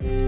thank you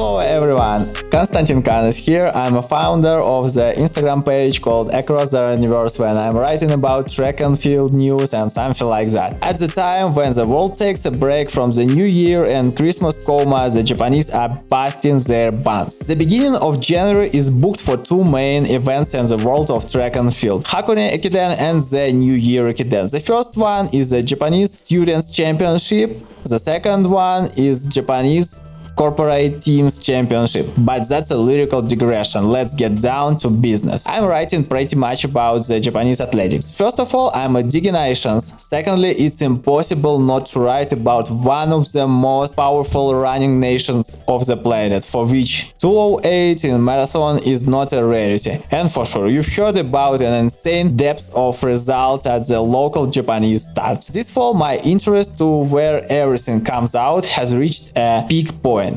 Hello everyone, Konstantin Khan is here. I'm a founder of the Instagram page called Across the Universe when I'm writing about track and field news and something like that. At the time when the world takes a break from the new year and Christmas coma, the Japanese are busting their buns. The beginning of January is booked for two main events in the world of track and field, Hakone Ekiden and the New Year Ekiden. The first one is the Japanese Students Championship, the second one is Japanese corporate teams championship. But that's a lyrical digression. Let's get down to business. I'm writing pretty much about the Japanese athletics. First of all, I'm a Digi Nations. Secondly, it's impossible not to write about one of the most powerful running nations of the planet, for which 208 in marathon is not a rarity. And for sure, you've heard about an insane depth of results at the local Japanese starts. This fall, my interest to where everything comes out has reached a peak point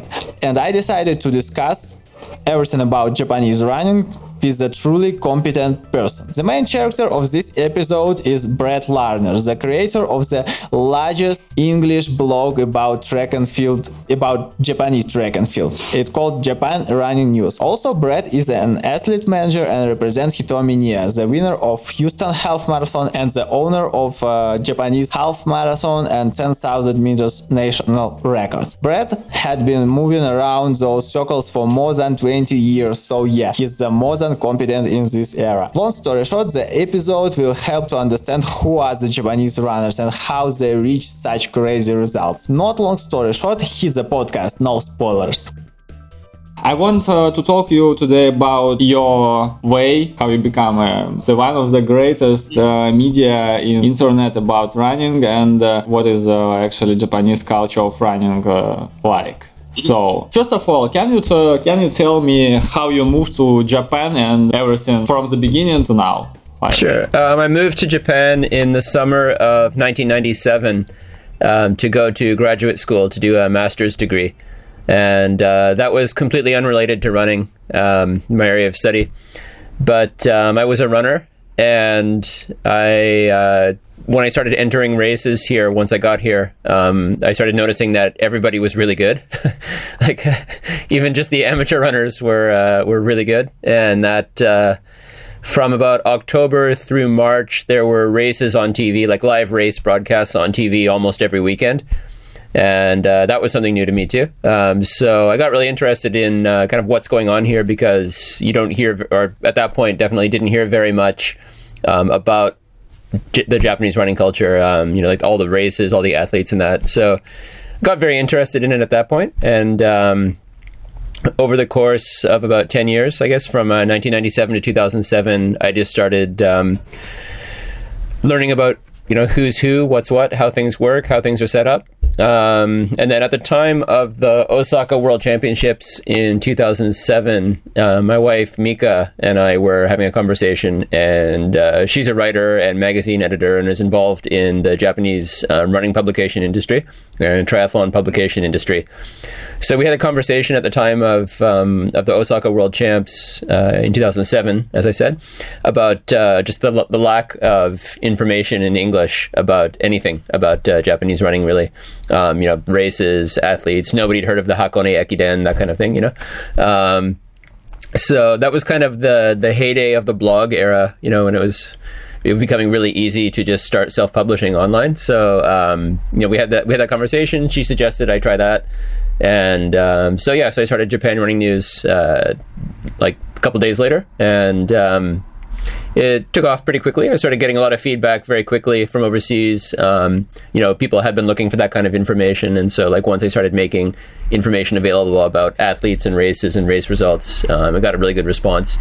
and I decided to discuss everything about Japanese running with a truly competent person. The main character of this episode is Brett Larner, the creator of the largest English blog about track and field, about Japanese track and field. It's called Japan Running News. Also, Brett is an athlete manager and represents Hitomi Niiya, the winner of Houston Half Marathon and the owner of uh, Japanese Half Marathon and 10,000 meters national records. Brett had been moving around those circles for more than 20 years, so yeah, he's the more than competent in this era. Long story short, the episode will help to understand who are the Japanese runners and how they reach such crazy results. Not long story short, he's a podcast, no spoilers. I want uh, to talk to you today about your way, how you become uh, one of the greatest uh, media in internet about running, and uh, what is uh, actually Japanese culture of running uh, like. So, first of all, can you t- can you tell me how you moved to Japan and everything from the beginning to now? Like, sure. Um, I moved to Japan in the summer of 1997 um, to go to graduate school to do a master's degree, and uh, that was completely unrelated to running, um, my area of study. But um, I was a runner, and I. Uh, when I started entering races here, once I got here, um, I started noticing that everybody was really good. like even just the amateur runners were uh, were really good, and that uh, from about October through March, there were races on TV, like live race broadcasts on TV almost every weekend. And uh, that was something new to me too. Um, so I got really interested in uh, kind of what's going on here because you don't hear, or at that point, definitely didn't hear very much um, about J- the Japanese running culture. Um, you know, like all the races, all the athletes, and that. So, got very interested in it at that point, and um, over the course of about ten years, I guess, from uh, 1997 to 2007, I just started um, learning about you know who's who, what's what, how things work, how things are set up. Um, and then at the time of the Osaka World Championships in 2007, uh, my wife Mika and I were having a conversation, and uh, she's a writer and magazine editor and is involved in the Japanese uh, running publication industry and triathlon publication industry. So we had a conversation at the time of um, of the Osaka World Champs uh, in 2007, as I said, about uh, just the the lack of information in English about anything about uh, Japanese running, really. Um, you know, races, athletes. Nobody had heard of the Hakone Ekiden, that kind of thing. You know. Um, so that was kind of the the heyday of the blog era, you know, when it was it was becoming really easy to just start self-publishing online. So um, you know, we had that we had that conversation. She suggested I try that, and um, so yeah, so I started Japan Running News uh, like a couple days later, and um, it took off pretty quickly. I started getting a lot of feedback very quickly from overseas. Um, you know, people had been looking for that kind of information, and so like once I started making information available about athletes and races and race results, um, I got a really good response.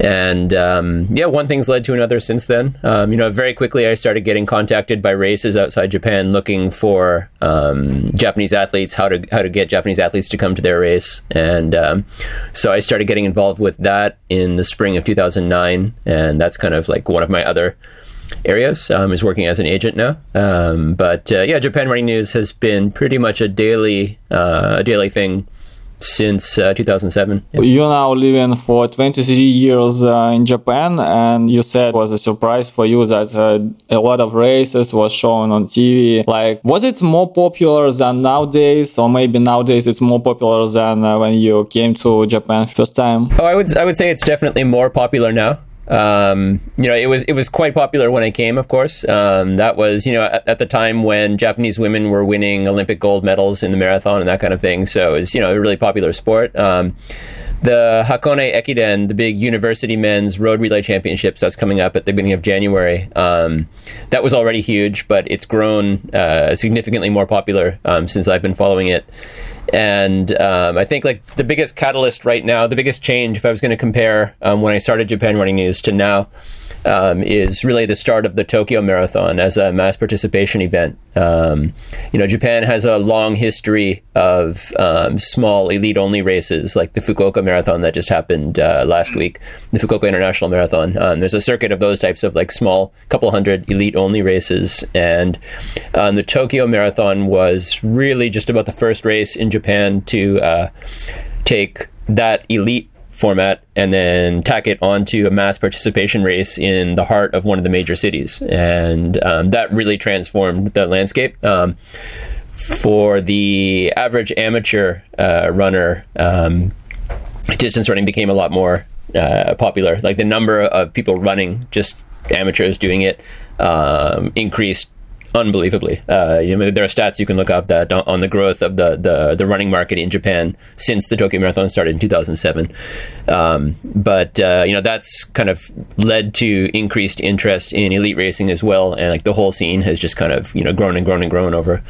And um, yeah, one thing's led to another since then. Um, you know, very quickly I started getting contacted by races outside Japan looking for um, Japanese athletes, how to how to get Japanese athletes to come to their race, and um, so I started getting involved with that in the spring of 2009 and that's kind of like one of my other areas um, is working as an agent now um, but uh, yeah japan running news has been pretty much a daily uh, a daily thing since uh, 2007. Yeah. You now living for 23 years uh, in Japan, and you said it was a surprise for you that uh, a lot of races was shown on TV. Like, was it more popular than nowadays, or maybe nowadays it's more popular than uh, when you came to Japan first time? Oh, I would I would say it's definitely more popular now. Um, you know, it was it was quite popular when I came. Of course, um, that was you know at, at, the time when Japanese women were winning Olympic gold medals in the marathon and that kind of thing. So it was you know a really popular sport. Um, the Hakone Ekiden, the big university men's road relay championships that's coming up at the beginning of January, um, that was already huge, but it's grown uh, significantly more popular um, since I've been following it. And um, I think like the biggest catalyst right now, the biggest change, if I was going to compare um, when I started Japan Running News to now, um, is really the start of the Tokyo Marathon as a mass participation event. Um, you know, Japan has a long history of um, small elite only races, like the Fukuoka Marathon that just happened uh, last week, the Fukuoka International Marathon. Um, there's a circuit of those types of like small, couple hundred elite only races, and um, the Tokyo Marathon was really just about the first race in Japan to uh, take that elite format and then tack it onto a mass participation race in the heart of one of the major cities. And um, that really transformed the landscape. Um, for the average amateur uh, runner, um, distance running became a lot more uh, popular. Like the number of people running, just amateurs doing it, um, increased unbelievably. Uh, you know, there are stats you can look up that on the growth of the, the, the running market in Japan since the Tokyo Marathon started in 2007. Um, but uh, you know that's kind of led to increased interest in elite racing as well, and like the whole scene has just kind of you know grown and grown and grown over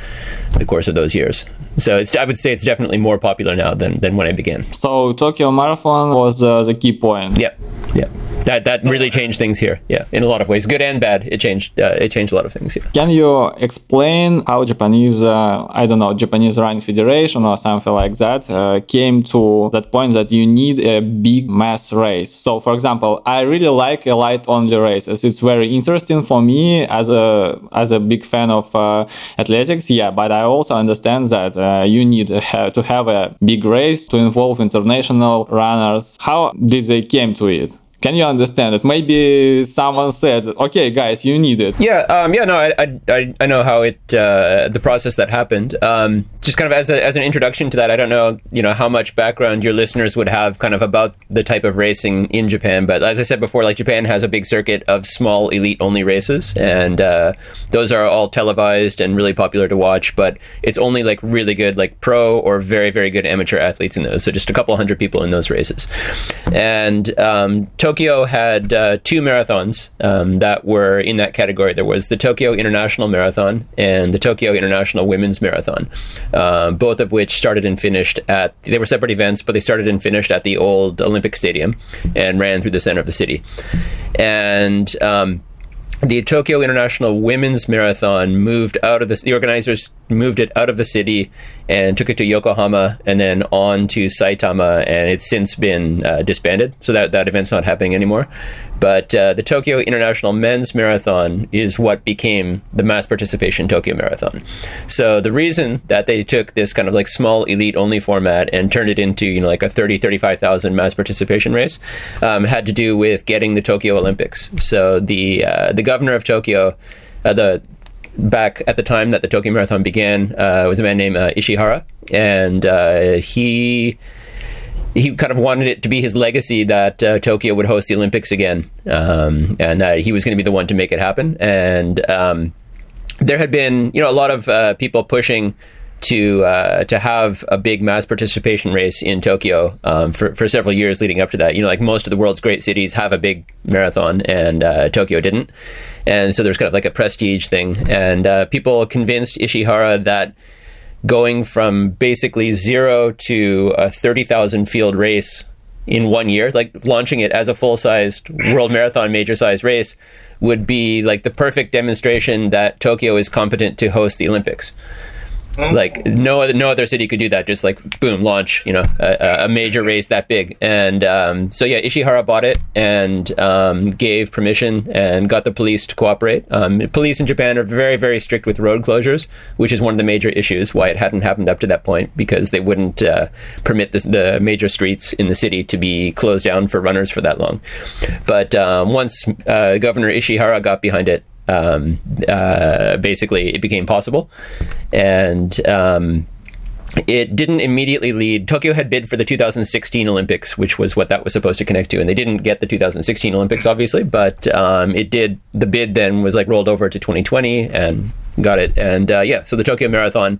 the course of those years. So it's I would say it's definitely more popular now than than when I began. So Tokyo Marathon was uh, the key point. Yeah, yeah that that really changed things here. Yeah, in a lot of ways, good and bad. It changed uh, it changed a lot of things. here. Can you explain how Japanese uh, I don't know Japanese Running Federation or something like that uh, came to that point that you need a big mass race? So, for example, I really like elite only races. It's very interesting for me as a as a big fan of uh, athletics. Yeah, but I also understand that uh, you need to have a big race to involve international runners. How did they came to it? Can you understand it? Maybe someone said, "Okay, guys, you need it." Yeah, um, yeah, no, I, I, I know how it, uh, the process that happened. Um, just kind of as, a, as an introduction to that, I don't know, you know, how much background your listeners would have kind of about the type of racing in Japan. But as I said before, like Japan has a big circuit of small elite only races, and uh, those are all televised and really popular to watch. But it's only like really good, like pro or very, very good amateur athletes in those. So just a couple hundred people in those races, and um, had uh, two marathons um, that were in that category. There was the Tokyo International Marathon and the Tokyo International Women's Marathon, uh, both of which started and finished at. They were separate events, but they started and finished at the old Olympic Stadium and ran through the center of the city. And um, the Tokyo International Women's Marathon moved out of the the organizers moved it out of the city and took it to Yokohama and then on to Saitama and it's since been uh, disbanded. So that that event's not happening anymore but uh, the Tokyo International Men's Marathon is what became the mass participation Tokyo Marathon. So the reason that they took this kind of like small elite only format and turned it into, you know, like a 30, 35,000 mass participation race um, had to do with getting the Tokyo Olympics. So the, uh, the governor of Tokyo, uh, the back at the time that the Tokyo Marathon began uh, was a man named uh, Ishihara, and uh, he he kind of wanted it to be his legacy that uh, Tokyo would host the Olympics again, um, and that he was going to be the one to make it happen. And um, there had been, you know, a lot of uh, people pushing to uh, to have a big mass participation race in Tokyo um, for for several years leading up to that. You know, like most of the world's great cities have a big marathon, and uh, Tokyo didn't. And so there's kind of like a prestige thing, and uh, people convinced Ishihara that going from basically zero to a 30,000 field race in one year, like launching it as a full sized world marathon major size race, would be like the perfect demonstration that Tokyo is competent to host the Olympics. Mm-hmm. Like no other no other city could do that. Just like boom, launch. You know, a, a major race that big. And um, so yeah, Ishihara bought it and um, gave permission and got the police to cooperate. Um, police in Japan are very very strict with road closures, which is one of the major issues why it hadn't happened up to that point because they wouldn't uh, permit the major streets in the city to be closed down for runners for that long. But um, once uh, Governor Ishihara got behind it, um, uh, basically it became possible, and um, it didn't immediately lead. Tokyo had bid for the 2016 Olympics, which was what that was supposed to connect to, and they didn't get the 2016 Olympics, obviously, but um, it did. The bid then was like rolled over to 2020 and got it, and uh, yeah, so the Tokyo Marathon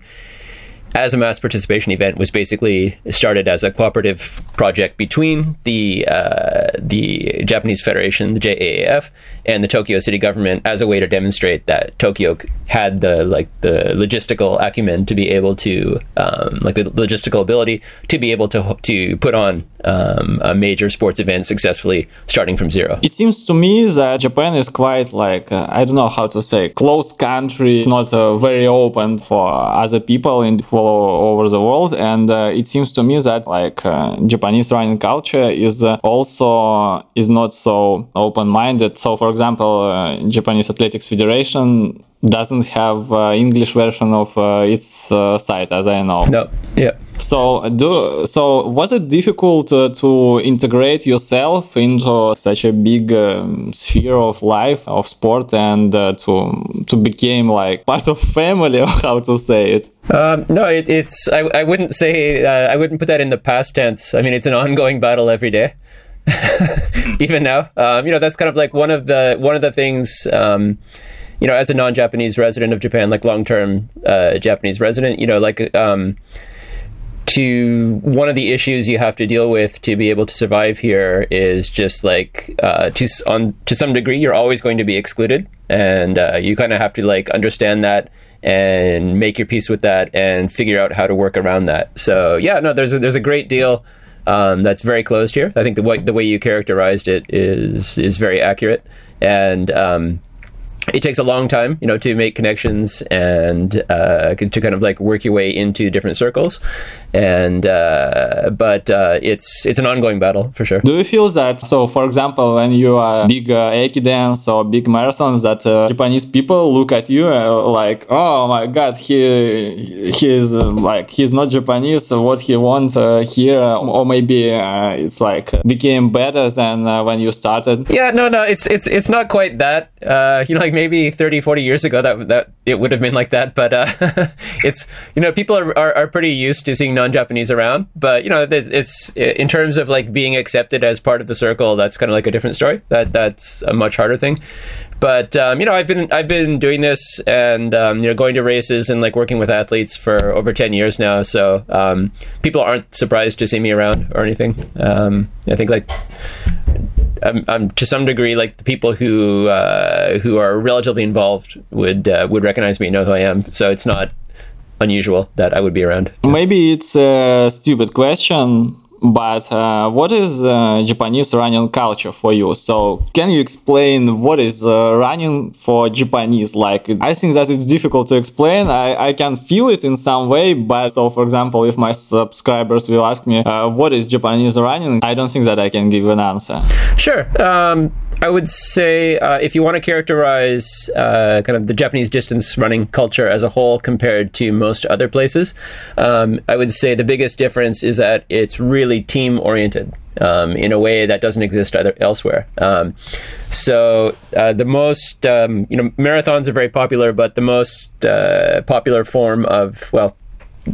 as a mass participation event was basically started as a cooperative project between the uh, the Japanese Federation, the JAAF, and the Tokyo city government as a way to demonstrate that Tokyo had the like the logistical acumen to be able to um, like the logistical ability to be able to to put on um, a major sports event successfully starting from zero. It seems to me that Japan is quite like uh, I don't know how to say closed country. It's not uh, very open for other people in all over the world, and uh, it seems to me that like uh, Japanese running culture is uh, also is not so open minded. So for example, uh, Japanese Athletics Federation doesn't have uh, English version of uh, its uh, site, as I know. No. Yeah. So do so. Was it difficult uh, to integrate yourself into such a big um, sphere of life of sport and uh, to to become like part of family, or how to say it? Um, no, it, it's. I, I wouldn't say. Uh, I wouldn't put that in the past tense. I mean, it's an ongoing battle every day. Even now, um, you know, that's kind of like one of the one of the things. Um, you know, as a non-Japanese resident of Japan, like long-term uh, Japanese resident, you know, like um, to one of the issues you have to deal with to be able to survive here is just like uh, to on to some degree you're always going to be excluded, and uh, you kind of have to like understand that and make your peace with that and figure out how to work around that. So yeah, no, there's a, there's a great deal. Um, that's very closed here. I think the way the way you characterized it is is very accurate, and um, it takes a long time, you know, to make connections and uh, to kind of like work your way into different circles. And uh, but uh, it's it's an ongoing battle for sure. Do you feel that? So, for example, when you are big uh, or big marathons, that uh, Japanese people look at you uh, like, oh my god, he he's uh, like he's not Japanese. So what he wants here, or maybe it's like became better than when you started. Yeah, no, no, it's it's it's not quite that. you know, like maybe 30, 40 years ago that that it would have been like that. But it's you know people are, are, are pretty used to seeing non-Japanese around, but you know, it's in terms of like being accepted as part of the circle. That's kind of like a different story. That that's a much harder thing. But um, you know, I've been I've been doing this and um, you know going to races and like working with athletes for over ten years now. So um, people aren't surprised to see me around or anything. Um, I think like I'm, I'm, to some degree like the people who uh, who are relatively involved would uh, would recognize me, know who I am. So it's not unusual that I would be around. Maybe it's a stupid question, but uh, what is uh, Japanese running culture for you? So can you explain what is uh, running for Japanese? Like I think that it's difficult to explain. I, I can feel it in some way, but so for example, if my subscribers will ask me uh, what is Japanese running, I don't think that I can give an answer. Sure. Um, I would say uh, if you want to characterize uh, kind of the Japanese distance running culture as a whole compared to most other places, um, I would say the biggest difference is that it's really team oriented. Um, in a way that doesn't exist other, elsewhere. Um, so uh, the most, um, you know, marathons are very popular, but the most uh, popular form of, well,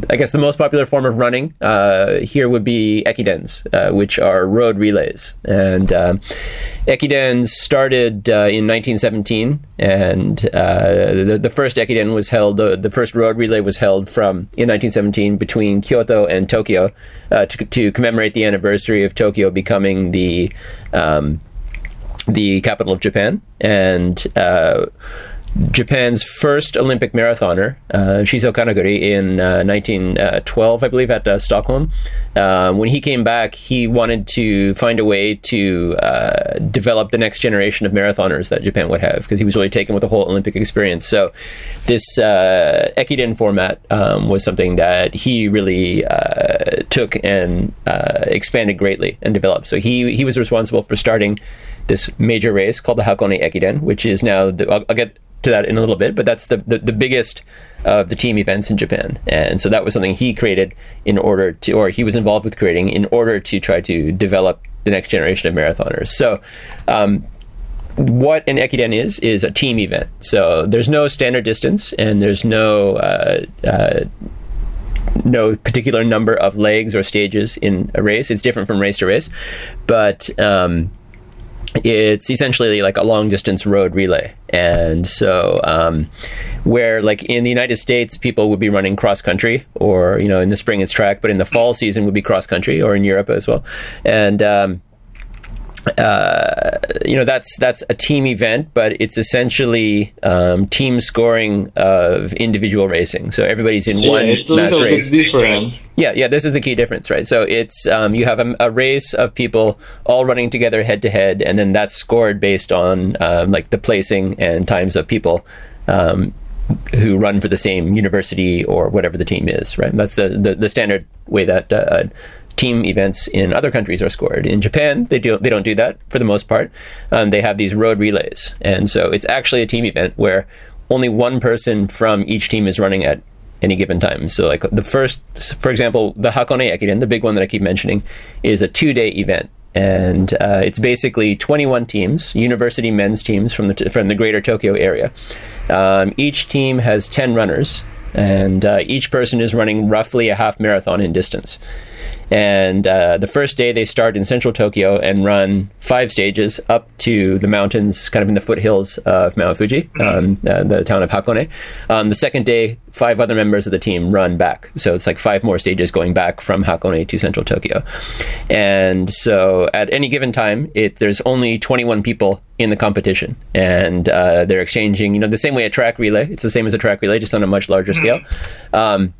I guess the most popular form of running uh, here would be ekidens, uh, which are road relays. And uh, ekidens started uh, in 1917, and uh, the, the, first ekiden was held, the first road relay was held from in 1917 between Kyoto and Tokyo uh, to, to, commemorate the anniversary of Tokyo becoming the um, the capital of Japan. And Japan's first Olympic marathoner, uh, Shiso Kanakuri, in uh, 1912, I believe, at uh, Stockholm. Uh, when he came back, he wanted to find a way to uh, develop the next generation of marathoners that Japan would have, because he was really taken with the whole Olympic experience. So, this uh, Ekiden format um, was something that he really took and expanded greatly and developed. So, he, he was responsible for starting this major race called the Hakone Ekiden, which is now, the, I'll, I'll get to that in a little bit, but that's the, the, the biggest of the team events in Japan. And so that was something he created in order to, or he was involved with creating in order to try to develop the next generation of marathoners. So, um, what an Ekiden is, is a team event. So there's no standard distance and there's no, uh, uh, no particular number of legs or stages in a race. It's different from race to race, but um, it's essentially like a long distance road relay. And so, um, where like in the United States, people would be running cross country, or, you know, in the spring it's track, but in the fall season would be cross country, or in Europe as well. And, um, uh, you know that's that's a team event, but it's essentially um, team scoring of individual racing. So everybody's in yeah, one it's mass race. different. Yeah, yeah, this is the key difference, right? So it's um, you have a, a, race of people all running together head to head, and then that's scored based on um, like the placing and times of people um, who run for the same university or whatever the team is, right? That's the the, the standard way that. Uh, team events in other countries are scored. In Japan, they do they don't do that for the most part. Um, they have these road relays, and so it's actually a team event where only one person from each team is running at any given time. So, like the first, for example, the Hakone Ekiden, the big one that I keep mentioning, is a two-day event, and uh, it's basically 21 teams, university men's teams from the from the greater Tokyo area. Um, each team has 10 runners, and uh, each person is running roughly a half marathon in distance. And uh, the first day they start in central Tokyo and run five stages up to the mountains, kind of in the foothills of Mount Fuji, um, uh, the town of Hakone. Um, the second day, five other members of the team run back. So it's like five more stages going back from Hakone to central Tokyo. And so at any given time, it, there's only 21 people in the competition. And uh, they're exchanging, you know, the same way a track relay. It's the same as a track relay, just on a much larger scale. Um,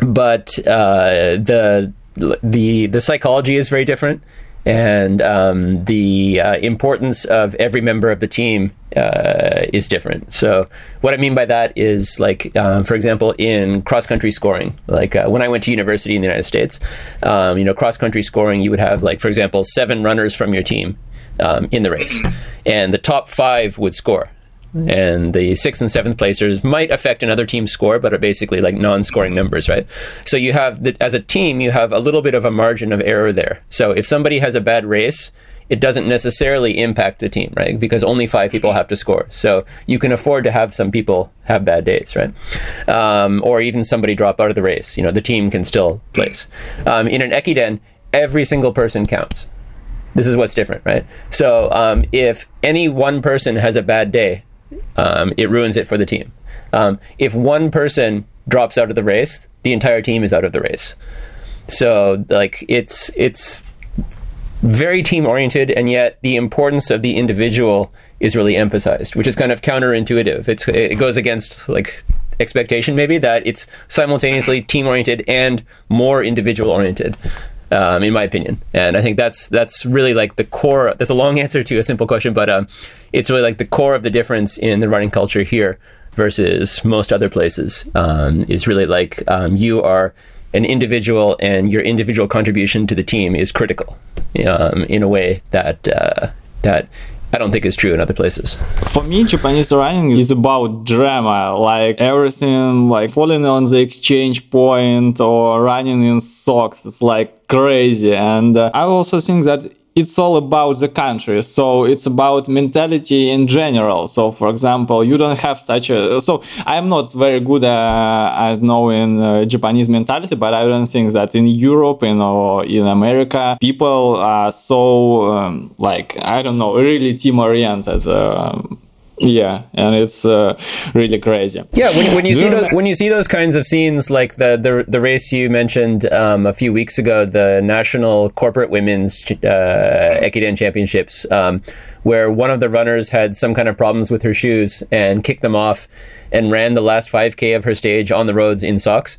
but uh, the the the psychology is very different, and um, the uh, importance of every member of the team uh, is different. So what I mean by that is like, um, for example, in cross country scoring, like uh, when I went to university in the United States, um, you know, cross country scoring, you would have like, for example, seven runners from your team um, in the race, and the top five would score and the sixth and seventh placers might affect another team's score, but are basically like non-scoring numbers, right? So you have the, as a team, you have a little bit of a margin of error there. So if somebody has a bad race, it doesn't necessarily impact the team, right? Because only five people have to score. So you can afford to have some people have bad days, right? Um, or even somebody drop out of the race. You know, the team can still place. Um, in an Ekiden, every single person counts. This is what's different, right? So um, if any one person has a bad day, um, it ruins it for the team. Um, if one person drops out of the race, the entire team is out of the race. So like it's it's very team oriented, and yet the importance of the individual is really emphasized, which is kind of counterintuitive. It's it goes against like expectation maybe that it's simultaneously team oriented and more individual oriented. Um, in my opinion, and I think that's that's really like the core. That's a long answer to a simple question, but um, it's really like the core of the difference in the running culture here versus most other places. Um, is really like um, you are an individual, and your individual contribution to the team is critical um, in a way that uh, that I don't think is true in other places. For me, Japanese running is about drama, like everything, like falling on the exchange point or running in socks. It's like crazy. And uh, I also think that it's all about the country. So it's about mentality in general. So for example you don't have such a so i'm not very good uh, at knowing uh, japanese mentality but i don't think that in europe in, or in america people are so um, like i don't know really team oriented um, Yeah, and it's uh, really crazy. Yeah, when, when you see those, when you see those kinds of scenes, like the the, the race you mentioned um, a few weeks ago, the national corporate women's uh, Ekiden championships, um, where one of the runners had some kind of problems with her shoes and kicked them off, and ran the last 5k of her stage on the roads in socks.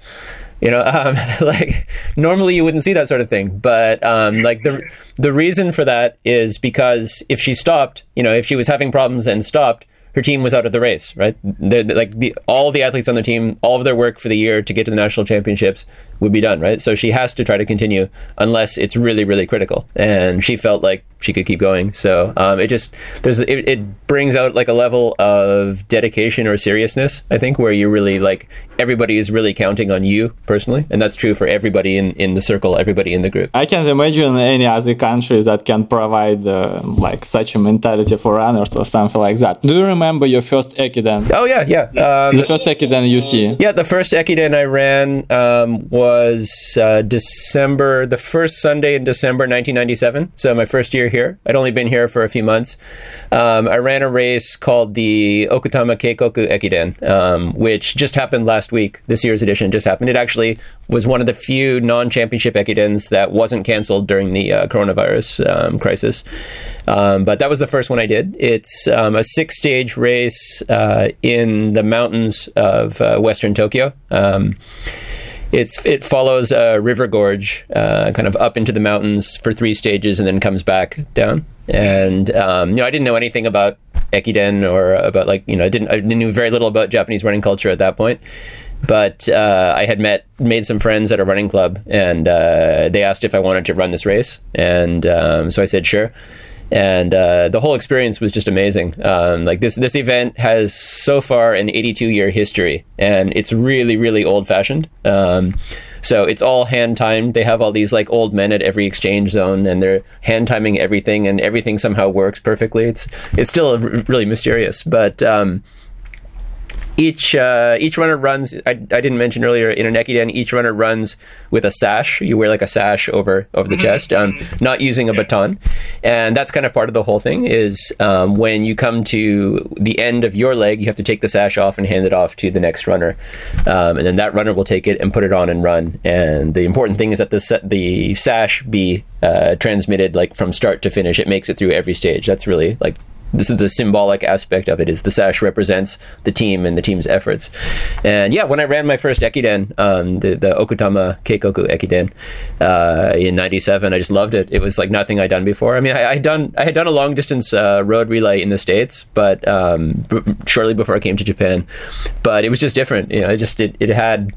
You know, um, like normally you wouldn't see that sort of thing, but um, like the the reason for that is because if she stopped, you know, if she was having problems and stopped, her team was out of the race, right? They're, they're like the, all the athletes on the team, all of their work for the year to get to the national championships would be done, right? So she has to try to continue unless it's really, really critical. And she felt like she could keep going. So um, it just there's it, it brings out like a level of dedication or seriousness. I think where you really like everybody is really counting on you personally, and that's true for everybody in in the circle, everybody in the group. I can't imagine any other country that can provide uh, like such a mentality for runners or something like that. Do you remember your first Ekiden? Oh yeah, yeah. Um, the first Ekiden you see? Yeah, the first Ekiden I ran um, was uh, December, the first Sunday in December 1997. So my first year here. I'd only been here for a few months. Um, I ran a race called the Okutama Keikoku Ekiden, um, which just happened last week. This year's edition just happened. It actually was one of the few non-championship Ekidens that wasn't canceled during the uh, coronavirus um, crisis. Um, but that was the first one I did. It's um, a six-stage race uh, in the mountains of uh, western Tokyo. It's it follows a river gorge, uh, kind of up into the mountains for three stages, and then comes back down. And um, you know, I didn't know anything about Ekiden or about like you know, I didn't I knew very little about Japanese running culture at that point. But uh, I had met made some friends at a running club, and uh, they asked if I wanted to run this race, and um, so I said sure and uh, the whole experience was just amazing. Um, like this, this event has so far an 82 year history, and it's really, really old fashioned. Um, so it's all hand timed. They have all these like old men at every exchange zone, and they're hand timing everything, and everything somehow works perfectly. It's it's still really mysterious, but um, each uh, each runner runs. I, I didn't mention earlier in an Ekiden, each runner runs with a sash. You wear like a sash over over the mm-hmm. chest, um, not using a baton, and that's kind of part of the whole thing. Is um, when you come to the end of your leg, you have to take the sash off and hand it off to the next runner, um, and then that runner will take it and put it on and run. And the important thing is that the the sash be uh, transmitted like from start to finish. It makes it through every stage. That's really like this is the symbolic aspect of it is the sash represents the team and the team's efforts. And yeah when i ran my first ekiden um, the, the okutama keikoku ekiden uh, in 97 i just loved it. It was like nothing i'd done before. I mean i, I had done i had done a long distance uh, road relay in the states but um, b- shortly before i came to japan. But it was just different. You know it just it, it had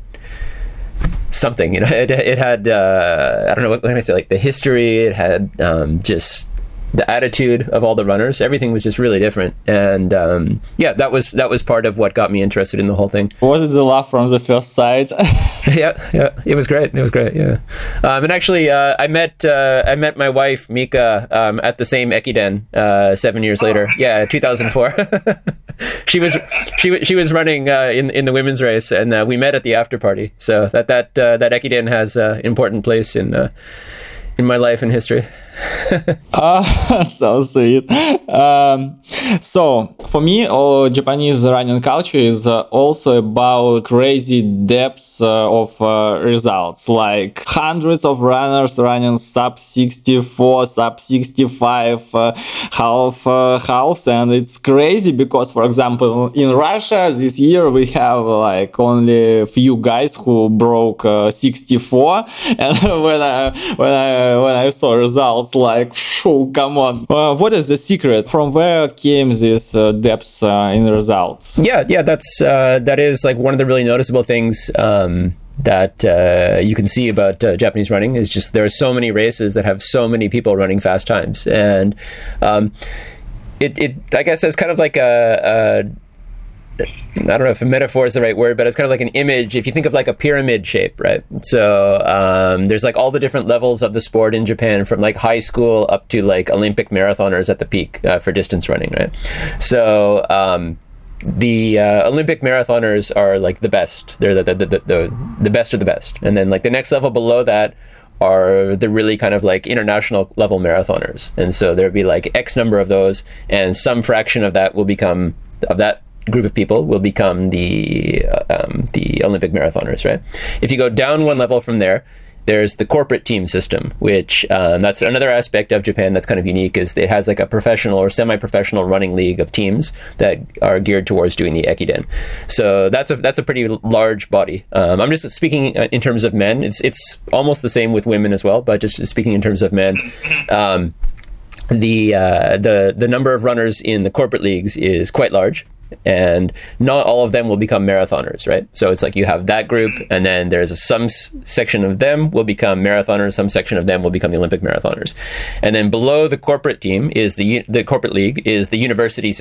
something you know it, it had uh, i don't know what can i say like the history it had um, just the attitude of all the runners everything was just really different. And um, yeah that was that was part of what got me interested in the whole thing. Was it the laugh from the first sight? Yeah yeah. It was great. It was great yeah. Um, and actually uh, i met uh, i met my wife mika um, at the same ekiden uh, seven years later. Oh. yeah 2004 she was she, she was running uh, in in the women's race and uh, we met at the after party. So that that uh, that ekiden has an important place in in my life and history uh, so sweet. Um, so for me, all Japanese running culture is uh, also about crazy depths uh, of uh, results, like hundreds of runners running sub 64, sub 65, uh, half uh, halves, and it's crazy because, for example, in Russia this year we have like only a few guys who broke 64, and when I when I when I saw results like, oh, come on. Uh, what is the secret? From where came this uh, depth uh, in results? Yeah, yeah, that's uh, that is like one of the really noticeable things. Um, that uh, you can see about uh, Japanese running is just there are so many races that have so many people running fast times, and um, it, it I guess it's kind of like a, a I don't know if a metaphor is the right word, but it's kind of like an image. If you think of like a pyramid shape, right? So um, there's like all the different levels of the sport in Japan, from like high school up to like Olympic marathoners at the peak uh, for distance running, right? So um, the uh, Olympic marathoners are like the best. They're the the, the the, the best of the best, and then like the next level below that are the really kind of like international level marathoners. And so there'd be like X number of those, and some fraction of that will become of that group of people will become the uh, um, the Olympic marathoners, right? If you go down one level from there, there's the corporate team system, which um, that's another aspect of Japan that's kind of unique. Is it has like a professional or semi-professional running league of teams that are geared towards doing the ekiden. So that's a that's a pretty large body. Um, I'm just speaking uh, in terms of men. It's it's almost the same with women as well, but just speaking in terms of men. Um, the uh, the the number of runners in the corporate leagues is quite large and not all of them will become marathoners, right? So it's like you have that group, and then there's a, some s- section of them will become marathoners, some section of them will become the Olympic marathoners, and then below the corporate team is the the corporate league is the university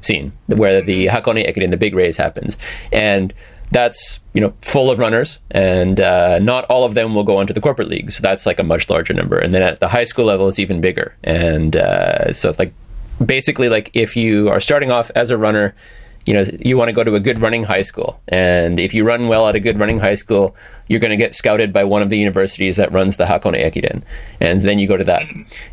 scene where the Hakone Ekiden, the big race happens, and that's you know full of runners, and uh, not all of them will go onto the corporate leagues. So that's like a much larger number, and then at the high school level, it's even bigger, and uh, so it's like basically like if you are starting off as a runner you know you want to go to a good running high school. And if you run well at a good running high school you're going to get scouted by one of the universities that runs the hakone ekiden. And then you go to that.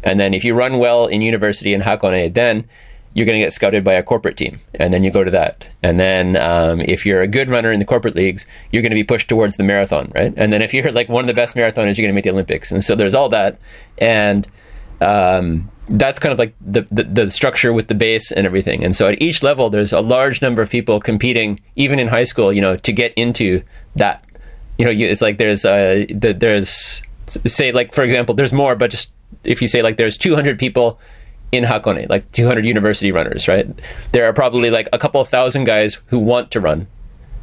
And then if you run well in university in hakone then you're going to get scouted by a corporate team. And then you go to that. And then um, if you're a good runner in the corporate leagues you're going to be pushed towards the marathon right? And then if you're like one of the best marathoners you're going to make the olympics. And so there's all that. And um, that's kind of like the, the, the structure with the base and everything. And so at each level, there's a large number of people competing, even in high school, you know, to get into that. You know, it's like there's uh, there's say like for example, there's more, but just if you say like there's 200 people in Hakone, like 200 university runners, right? There are probably like a couple thousand guys who want to run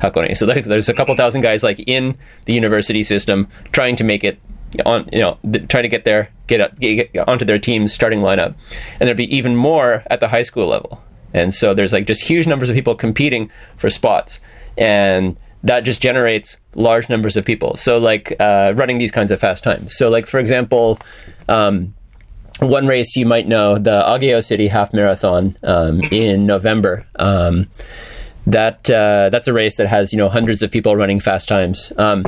Hakone. So there's a couple thousand guys like in the university system trying to make it on you know trying to get there get, up, get onto their team's starting lineup. And there'd be even more at the high school level. And so there's like just huge numbers of people competing for spots. And that just generates large numbers of people. So like uh, running these kinds of fast times. So like for example um, one race you might know the ageo city half marathon um, in november. Um, that uh, that's a race that has you know hundreds of people running fast times. Um,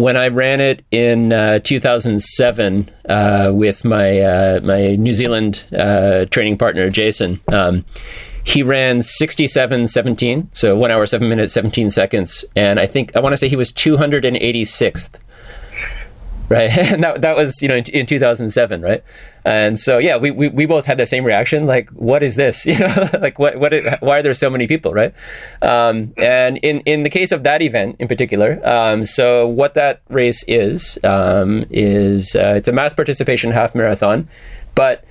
when I ran it in uh, 2007 uh, with my uh, my New Zealand uh, training partner Jason, um, he ran 67.17, so one hour seven minutes 17 seconds, and I think I want to say he was 286th right? and that that was you know in, in 2007, right? And so yeah, we, we we both had the same reaction, like what is this? You know, like what what why are there so many people, right? Um, and in in the case of that event in particular, um, so what that race is um, is uh, it's a mass participation half marathon, but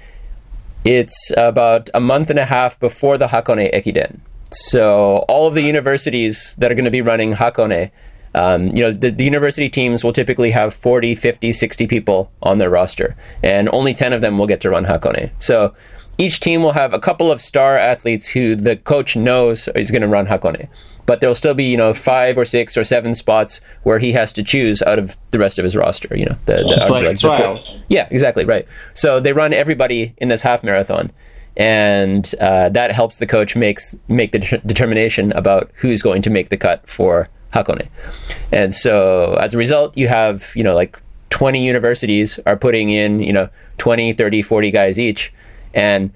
it's about a month and a half before the Hakone Ekiden. So all of the universities that are going to be running Hakone um, you know, the, the, university teams will typically have 40, 50, 60 people on their roster, and only 10 of them will get to run Hakone. So each team will have a couple of star athletes who the coach knows is going to run Hakone. But there'll still be, you know, five or six or seven spots where he has to choose out of the rest of his roster. You know, the, the it's like, like trials. yeah, exactly right. So they run everybody in this half marathon, and uh, that helps the coach makes make the de- determination about who's going to make the cut for Hakone. And so as a result, you have, you know, like 20 universities are putting in, you know, 20, 30, 40 guys each. And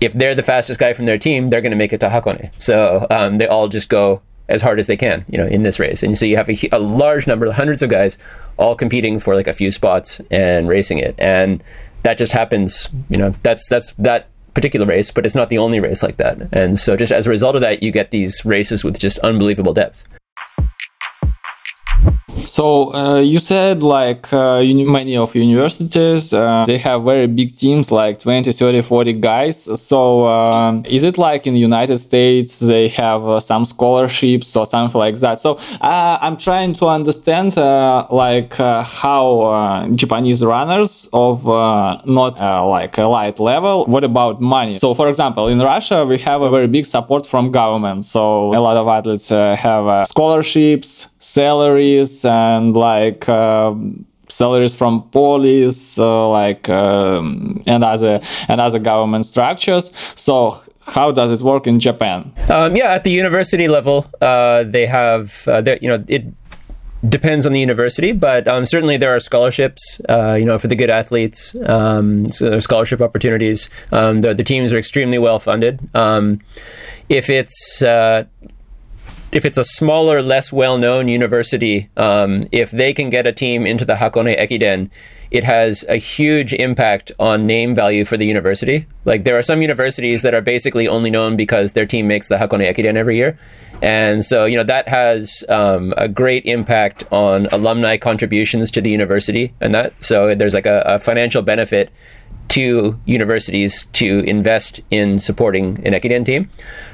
if they're the fastest guy from their team, they're going to make it to Hakone. So um, they all just go as hard as they can, you know, in this race. And so you have a, a large number, hundreds of guys, all competing for like a few spots and racing it. And that just happens, you know, that's that's that particular race, but it's not the only race like that. And so just as a result of that, you get these races with just unbelievable depth. So uh, you said like uh, many of universities uh, they have very big teams like 20, 30, 40 guys. So uh, is it like in United States they have uh, some scholarships or something like that? So uh, I'm trying to understand like how Japanese runners of not like a light level. What about money? So for example, in Russia we have a very big support from government. So a lot of athletes have scholarships salaries and like uh, salaries from police uh, like um, and other and other government structures so how does it work in japan um, yeah at the university level uh, they have uh, you know it depends on the university, but um, certainly there are scholarships, uh, you know, for the good athletes. Um, so scholarship opportunities. Um, the, the, teams are extremely well funded. Um, if it's uh, if it's a smaller, less well-known university, um, if they can get a team into the Hakone Ekiden, it has a huge impact on name value for the university. Like there are some universities that are basically only known because their team makes the Hakone Ekiden every year. And so, you know, that has um, a great impact on alumni contributions to the university and that. So there's like a, a financial benefit to universities to invest in supporting an Ekiden team.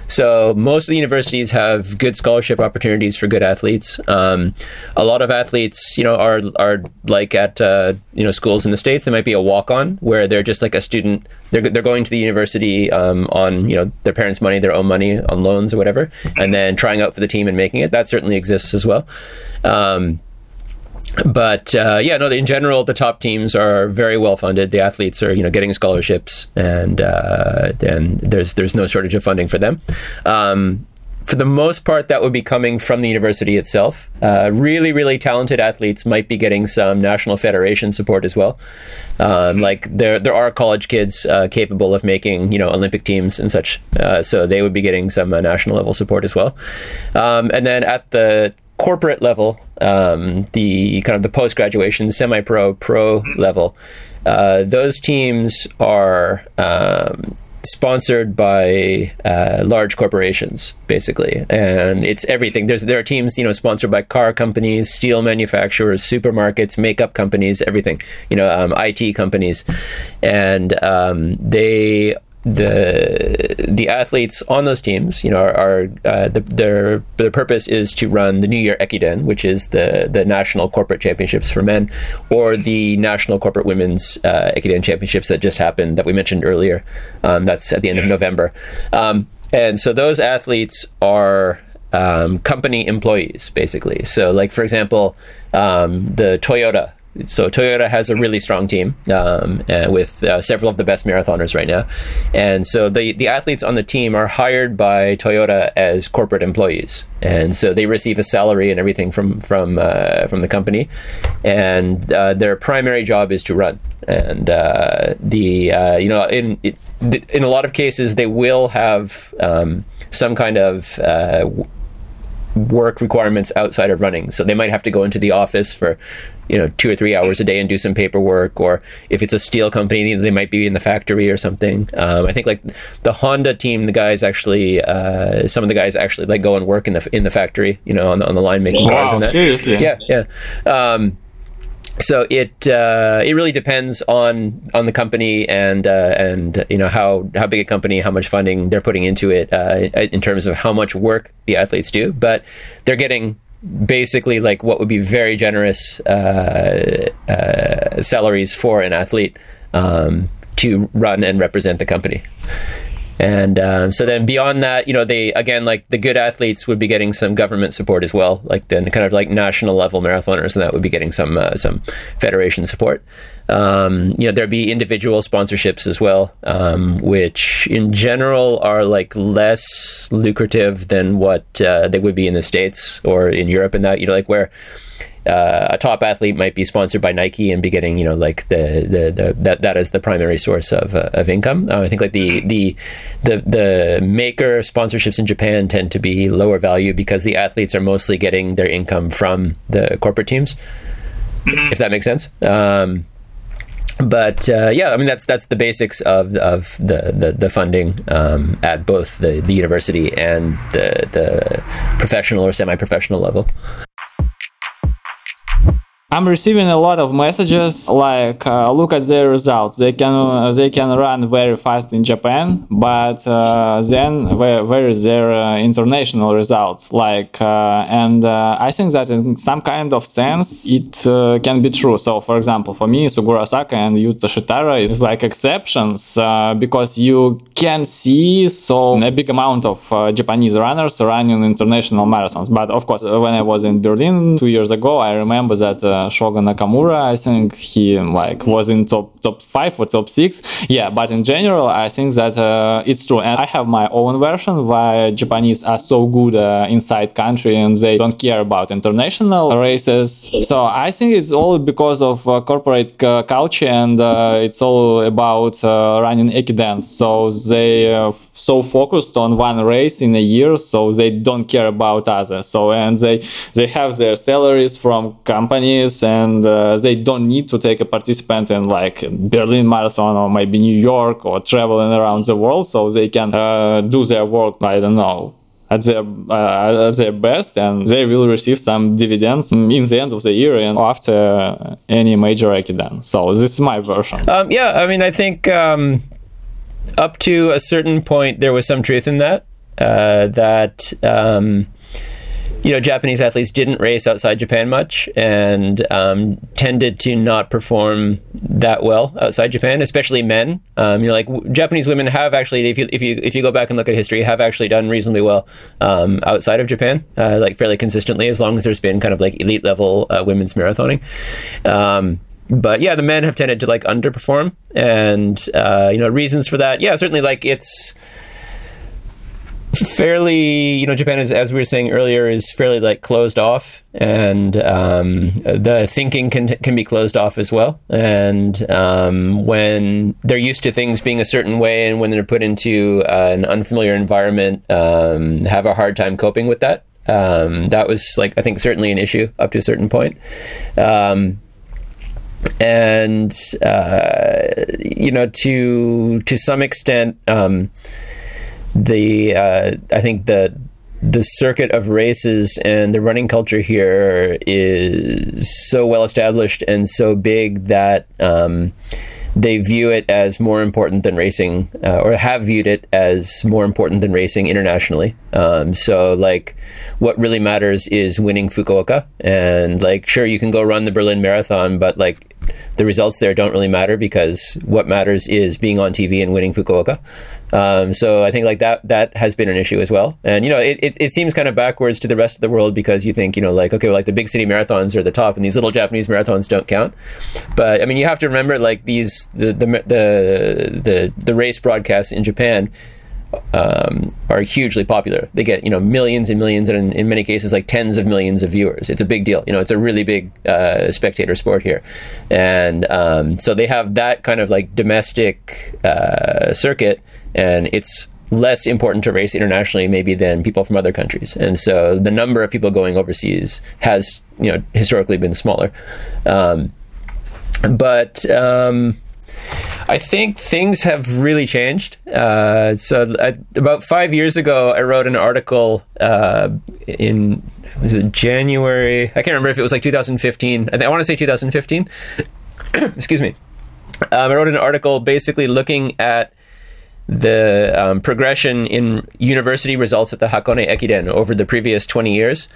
So most of the universities have good scholarship opportunities for good athletes. Um, a lot of athletes, you know, are are like at uh, you know schools in the states. They might be a walk on where they're just like a student. They're they're going to the university um, on you know their parents' money, their own money, on loans or whatever, and then trying out for the team and making it. That certainly exists as well. Um, but uh, yeah, no. In general, the top teams are very well funded. The athletes are, you know, getting scholarships, and uh, and there's there's no shortage of funding for them. Um, for the most part, that would be coming from the university itself. Uh, really, really talented athletes might be getting some national federation support as well. Um, like there, there are college kids uh, capable of making, you know, Olympic teams and such. Uh, so they would be getting some uh, national level support as well. Um, and then at the corporate level, um, the kind of the post graduation, semi pro, pro level, uh, those teams are um, sponsored by uh, large corporations, basically, and it's everything. There's there are teams, you know, sponsored by car companies, steel manufacturers, supermarkets, makeup companies, everything. You know, um, IT companies, and um, they the the athletes on those teams, you know, are, are uh, the, their their purpose is to run the New Year Ekiden, which is the the national corporate championships for men, or the national corporate women's uh, Ekiden championships that just happened that we mentioned earlier. Um, that's at the end of November, um, and so those athletes are um, company employees basically. So, like for example, um, the Toyota so Toyota has a really strong team um, uh, with uh, several of the best marathoners right now, and so the the athletes on the team are hired by Toyota as corporate employees, and so they receive a salary and everything from from uh, from the company, and uh, their primary job is to run. And uh, the uh, you know in in a lot of cases they will have um, some kind of work requirements outside of running. So they might have to go into the office for you know two or three hours a day and do some paperwork or if it's a steel company they might be in the factory or something. Um, i think like the honda team the guys actually uh, some of the guys actually like go and work in the in the factory you know on the, on the line making wow, cars and that. seriously? Yeah yeah. Um, so it uh, it really depends on on the company and uh, and you know how how big a company how much funding they're putting into it uh, in terms of how much work the athletes do. But they're getting basically like what would be very generous uh, uh, salaries for an athlete um, to run and represent the company. And um, so then beyond that, you know, they again like the good athletes would be getting some government support as well, like then kind of like national level marathoners, and that would be getting some uh, some federation support. Um, you know, there'd be individual sponsorships as well, um, which in general are like less lucrative than what uh, they would be in the states or in Europe, and that you know, like where uh, a top athlete might be sponsored by Nike and be getting, you know, like the the, the that that is the primary source of uh, of income. Uh, I think like the the the the maker sponsorships in Japan tend to be lower value because the athletes are mostly getting their income from the corporate teams. Mm-hmm. If that makes sense. Um, but uh, yeah, I mean that's that's the basics of of the the, the funding um, at both the, the university and the the professional or semi professional level. I'm receiving a lot of messages like uh, look at their results. They can uh, they can run very fast in Japan, but uh, then where, where is their uh, international results? Like uh, and uh, I think that in some kind of sense it can be true. So for example, for me, Suguru Osako and Yuta Shitara is like exceptions because you can see so a big amount of Japanese runners running international marathons. But of course, when I was in Berlin two years ago, I remember that uh, Shogo Nakamura. I think he like was in top top five or top six. Yeah, but in general, I think that uh, it's true. And I have my own version why Japanese are so good uh, inside country and they don't care about international races. So I think it's all because of uh, corporate culture and uh, it's all about uh, running ekiden. So they are so focused on one race in a year, so they don't care about others. So and they they have their salaries from companies, and uh, they don't need to take a participant in like Berlin Marathon or maybe New York or traveling around the world, so they can uh, do their work. I don't know at their uh, at their best, and they will receive some dividends in the end of the year and after any major accident. So this is my version. Um, yeah, I mean, I think um, up to a certain point, there was some truth in that. Uh, that um, you know, Japanese athletes didn't race outside Japan much and um, tended to not perform that well outside Japan, especially men. Um, you know, like w- Japanese women have actually, if you if you if you go back and look at history, have actually done reasonably well um, outside of Japan, uh, like fairly consistently, as long as there's been kind of like elite level uh, women's marathoning. Um, but yeah, the men have tended to like underperform, and uh, you know, reasons for that. Yeah, certainly, like it's fairly, you know, Japan is, as we were saying earlier, is fairly like closed off, and um, the thinking can can be closed off as well. And um, when they're used to things being a certain way, and when they're put into uh, an unfamiliar environment, um, have a hard time coping with that. Um, that was like I think certainly an issue up to a certain point. Um, and uh, you know, to to some extent um, the uh, I think the the circuit of races and the running culture here is so well established and so big that um, they view it as more important than racing, uh, or have viewed it as more important than racing internationally. Um, so, like, what really matters is winning Fukuoka, and like, sure, you can go run the Berlin Marathon, but like, the results there don't really matter because what matters is being on TV and winning Fukuoka. Um, so I think like that that has been an issue as well. And you know, it, it, it, seems kind of backwards to the rest of the world because you think you know like okay, well, like the big city marathons are the top, and these little Japanese marathons don't count. But I mean, you have to remember like these the the the the, the race broadcasts in Japan. Um, are hugely popular. They get you know millions and millions, and in, in, many cases like tens of millions of viewers. It's a big deal. You know, it's a really big uh, spectator sport here, and um, so they have that kind of like domestic uh, circuit and it's less important to race internationally maybe than people from other countries and so the number of people going overseas has you know historically been smaller um, but um, I think things have really changed. Uh, so I, about five years ago, I wrote an article uh, in was it January? I can't remember if it was like 2015. I, I want to say 2015. Excuse me. Um, I wrote an article basically looking at the um, progression in university results at the Hakone Ekiden over the previous 20 years.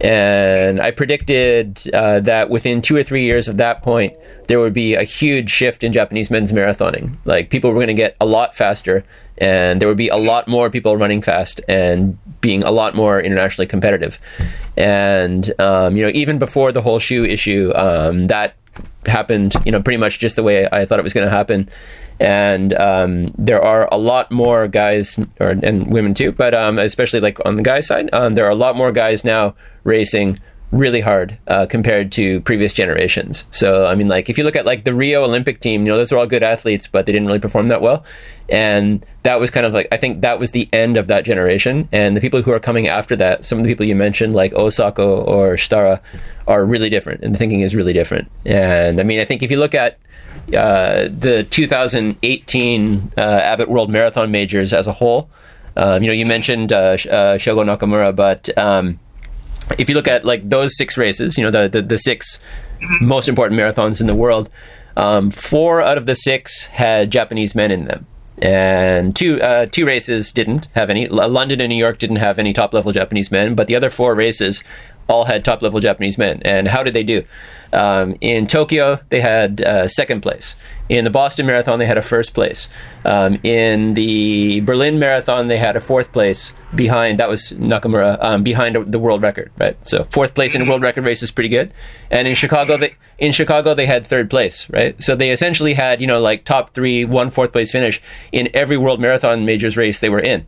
And I predicted uh, that within two or three years of that point, there would be a huge shift in Japanese men's marathoning. Like people were going to get a lot faster, and there would be a lot more people running fast and being a lot more internationally competitive. And um, you know, even before the whole shoe issue, um, that happened. You know, pretty much just the way I thought it was going to happen and um, there are a lot more guys or and women too, but um, especially like on the guy side, um, there are a lot more guys now racing really hard uh, compared to previous generations. So I mean, like if you look at like the Rio Olympic team, you know those are all good athletes, but they didn't really perform that well, and that was kind of like I think that was the end of that generation. And the people who are coming after that, some of the people you mentioned, like Osako or Shitara, are really different, and the thinking is really different. And I mean, I think if you look at uh, the 2018 uh, Abbott World Marathon Majors as a whole. Um, you know, you mentioned uh, uh, Shogo Nakamura, but um, if you look at like those six races, you know, the the, the six most important marathons in the world, um, four out of the six had Japanese men in them and two uh, two races didn't have any. London and New York didn't have any top level Japanese men, but the other four races all had top level Japanese men. And how did they do? Um, in Tokyo, they had uh, second place. In the Boston Marathon, they had a first place. Um, in the Berlin Marathon, they had a fourth place behind. That was Nakamura um, behind the world record, right? So fourth place in a world record race is pretty good. And in Chicago, they in Chicago they had third place, right? So they essentially had you know like top three, one fourth place finish in every world marathon majors race they were in.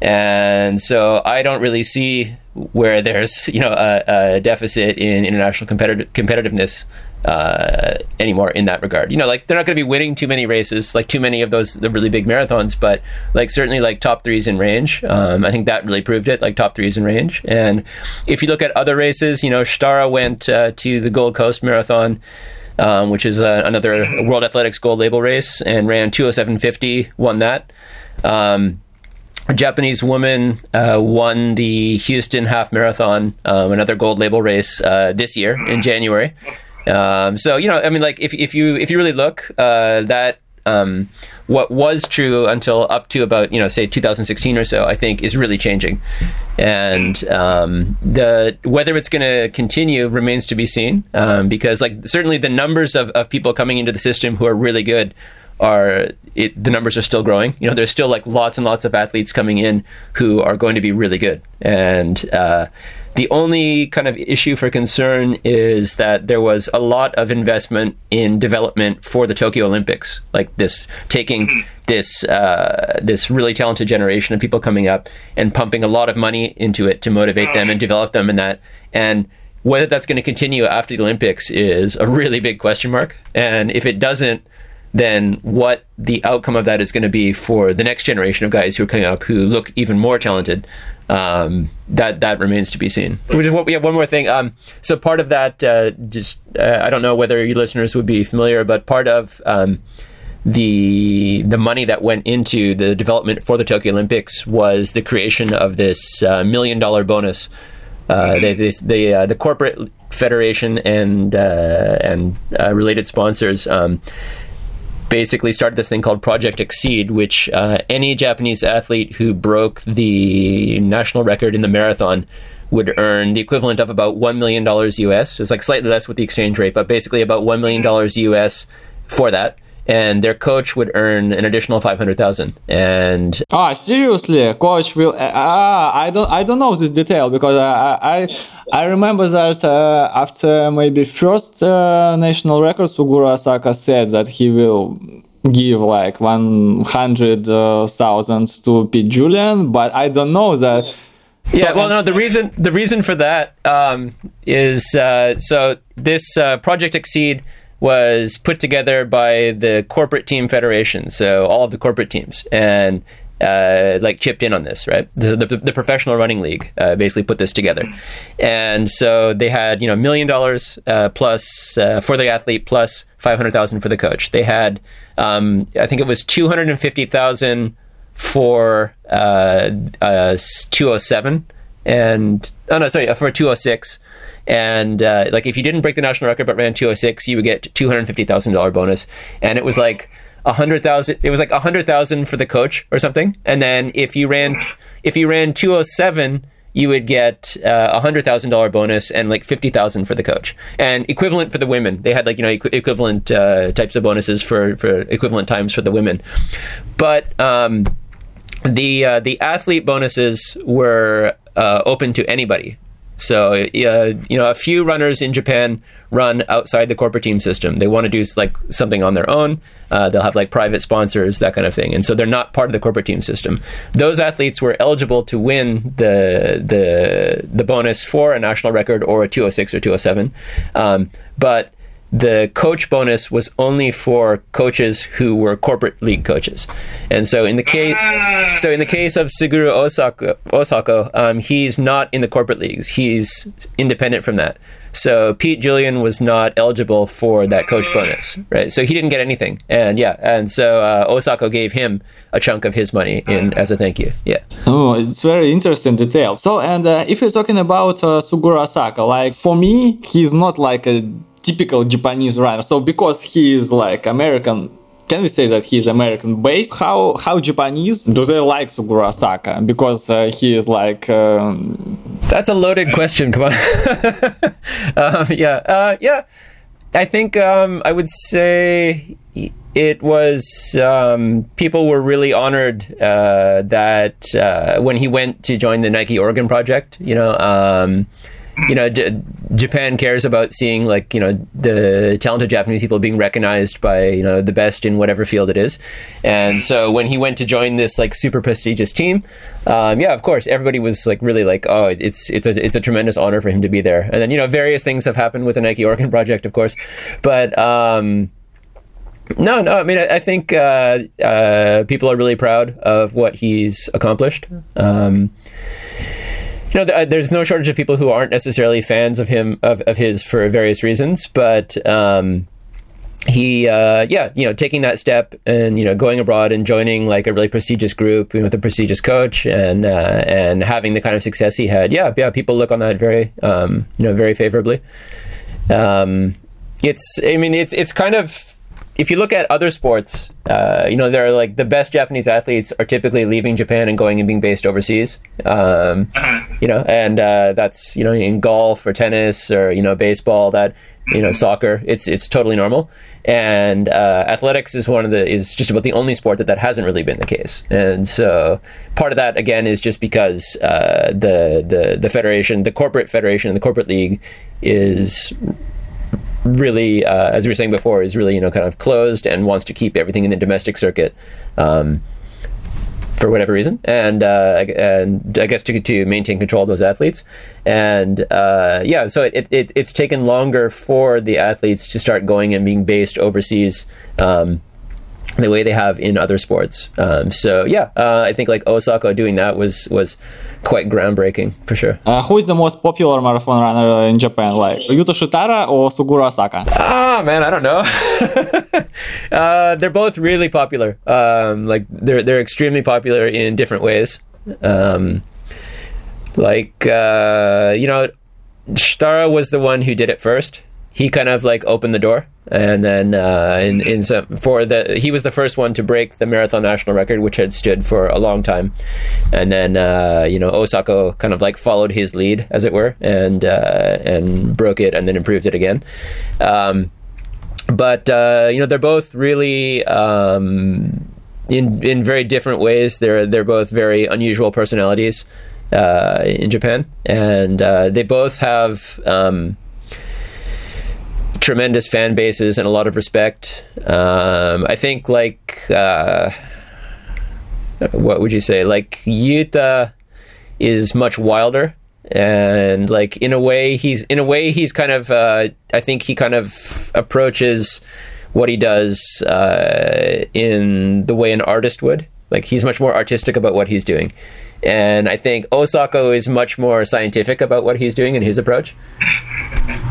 And so I don't really see where there's you know a, a deficit in international competitive competitiveness uh, anymore in that regard. You know, like they're not going to be winning too many races, like too many of those the really big marathons, but like certainly like top threes in range. Um, I think that really proved it, like top threes in range. And if you look at other races, you know, Shitara went uh, to the Gold Coast Marathon. Um, which is uh, another World Athletics gold label race, and ran 207.50, won that. Um, a Japanese woman uh, won the Houston Half Marathon, um, another gold label race uh, this year in January. Um, so you know, I mean, like if if you if you really look, uh, that um, what was true until up to about you know say 2016 or so, I think is really changing, and um, the whether it's going to continue remains to be seen um, because like certainly the numbers of, of people coming into the system who are really good are it, the numbers are still growing. You know, there's still like lots and lots of athletes coming in who are going to be really good. And uh, the only kind of issue for concern is that there was a lot of investment in development for the Tokyo Olympics, like this taking mm-hmm. this uh, this really talented generation of people coming up and pumping a lot of money into it to motivate them and develop them in that. And whether that's going to continue after the Olympics is a really big question mark. And if it doesn't, then what the outcome of that is going to be for the next generation of guys who are coming up who look even more talented. Um, that that remains to be seen. Which is what we have. One more thing. Um, so part of that, uh, just uh, I don't know whether you listeners would be familiar, but part of um, the the money that went into the development for the Tokyo Olympics was the creation of this uh, million dollar bonus. Uh, they, they, they uh, the corporate federation and uh, and related sponsors um, basically started this thing called Project Exceed, which uh, any Japanese athlete who broke the national record in the marathon would earn the equivalent of about $1 million US. It's like slightly less with the exchange rate, but basically about $1 million US for that and their coach would earn an additional 500,000 and ah seriously coach will ah I don't I don't know this detail because I I, I remember that uh, after maybe first uh, national record Suguru Osako said that he will give like 100,000 uh, to Pete Julian but I don't know that yeah, well, no. The reason the reason for that um, is uh, so this uh, Project Exceed was put together by the corporate team federation, so all of the corporate teams, and uh, like chipped in on this, right? The, the, the professional running league uh, basically put this together, and so they had you know million dollars uh, plus uh, for the athlete plus five hundred thousand for the coach. They had um, I think it was two hundred and fifty thousand for uh, uh, two hundred oh seven and oh no sorry for two hundred oh six and uh, like if you didn't break the national record but ran 206, you would get two hundred fifty thousand dollar bonus. And it was like a hundred thousand. It was like a hundred thousand for the coach or something. And then if you ran if you ran 207 you would get uh, a hundred thousand dollar bonus and like fifty thousand for the coach, and equivalent for the women. They had like you know equ- equivalent uh, types of bonuses for for equivalent times for the women, but um, the uh, the athlete bonuses were uh, open to anybody. So, uh, you know, a few runners in Japan run outside the corporate team system. They want to do like something on their own. Uh, they'll have like private sponsors, that kind of thing, and so they're not part of the corporate team system. Those athletes were eligible to win the the the bonus for a national record or a 206 or 207, um, but the coach bonus was only for coaches who were corporate league coaches. And so in the case so in the case of Suguru Osako, Osako um, he's not in the corporate leagues. He's independent from that. So Pete Julian was not eligible for that coach bonus, right? So he didn't get anything. And yeah, and so uh, Osako gave him a chunk of his money in as a thank you. Yeah. Oh, it's very interesting detail. So and uh, if you're talking about uh, Suguru Osako, like for me, he's not like a typical Japanese runner. So because he is like American can we say that he's American based? How how Japanese do they like Suguru Osako? Because uh, he is like. Um... That's a loaded question. Come on. um, yeah, uh, yeah. I think um, I would say it was um, people were really honored uh, that uh, when he went to join the Nike Oregon project, you know, um, you know, J- Japan cares about seeing like you know the talented Japanese people being recognized by you know the best in whatever field it is, and so when he went to join this like super prestigious team, um, yeah, of course, everybody was like really like, oh, it's it's a it's a tremendous honor for him to be there, and then you know various things have happened with the Nike Oregon project, of course, but. Um, no, no. I mean, I, I think uh, uh, people are really proud of what he's accomplished. Um, you know, th- there's no shortage of people who aren't necessarily fans of him of, of his for various reasons, but um, he, uh, yeah, you know, taking that step and you know going abroad and joining like a really prestigious group you with a prestigious coach and uh, and having the kind of success he had, yeah, yeah, people look on that very, um, you know, very favorably. Um, it's, I mean, it's it's kind of if you look at other sports, uh, you know, there are like the best Japanese athletes are typically leaving Japan and going and being based overseas. Um, you know, and uh, that's you know in golf or tennis or you know baseball that you know soccer. It's it's totally normal. And uh, athletics is one of the is just about the only sport that that hasn't really been the case. And so part of that again is just because uh, the the the federation, the corporate federation, and the corporate league is really, uh, as we were saying before, is really you know kind of closed and wants to keep everything in the domestic circuit. Um, for whatever reason, and uh, and I guess to to maintain control of those athletes, and uh, yeah, so it, it it's taken longer for the athletes to start going and being based overseas. Um, the way they have in other sports. Um, so yeah, uh, I think like Osako doing that was was quite groundbreaking for sure. Uh, who is the most popular marathon runner in Japan, like Yuta Shitara or Suguru Osako? Ah man, I don't know. uh, they're both really popular. Um, like they're they're extremely popular in different ways. Um, like uh, you know, Shitara was the one who did it first. He kind of like opened the door and then uh, in in some for the he was the first one to break the marathon national record, which had stood for a long time, and then uh, you know Osako kind of like followed his lead, as it were, and uh, and broke it, and then improved it again. Um, but uh, you know they're both really. Um, in in very different ways, they're they're both very unusual personalities uh, in Japan, and uh, they both have um, tremendous fan bases and a lot of respect. Um, I think like uh, what would you say? Like Yuta is much wilder and like in a way he's in a way he's kind of uh, I think he kind of approaches what he does uh, in the way an artist would. Like he's much more artistic about what he's doing. And I think Osako is much more scientific about what he's doing and his approach.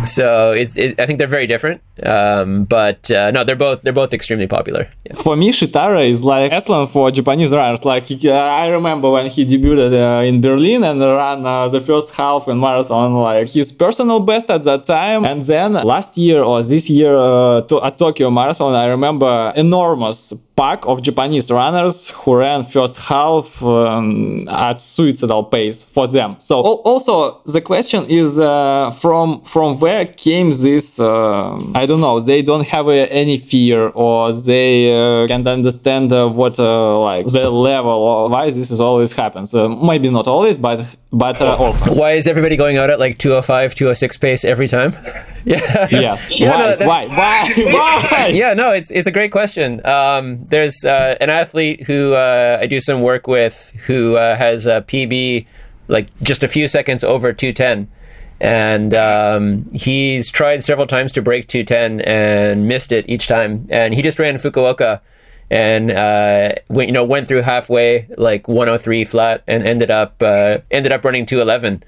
So it's, it, I think they're very different, um, but uh, no, they're both they're both extremely popular. Yeah. For me, Shitara is like excellent for Japanese runners. Like he, uh, I remember when he debuted uh, in Berlin and ran uh, the first half in marathon, like his personal best at that time. And then last year or this year uh, to, at Tokyo Marathon, I remember enormous pack of Japanese runners who ran first half um, at suicidal pace for them. So also the question is uh, from from where came this? Uh, I don't know. They don't have uh, any fear or they uh, can't understand uh, what uh, like the level or why this is always happens. maybe not always, but but often. Why is everybody going out at like 205, 206 pace every time? yeah. Yes. yeah, why? No, that, why? Why? Why? yeah. No. It's it's a great question. Um, there's uh, an athlete who uh, I do some work with who uh, has a PB like just a few seconds over 210. And um, he's tried several times to break 210 and missed it each time. And he just ran Fukuoka and uh, went, you know went through halfway like 103 flat and ended up uh, ended up running 211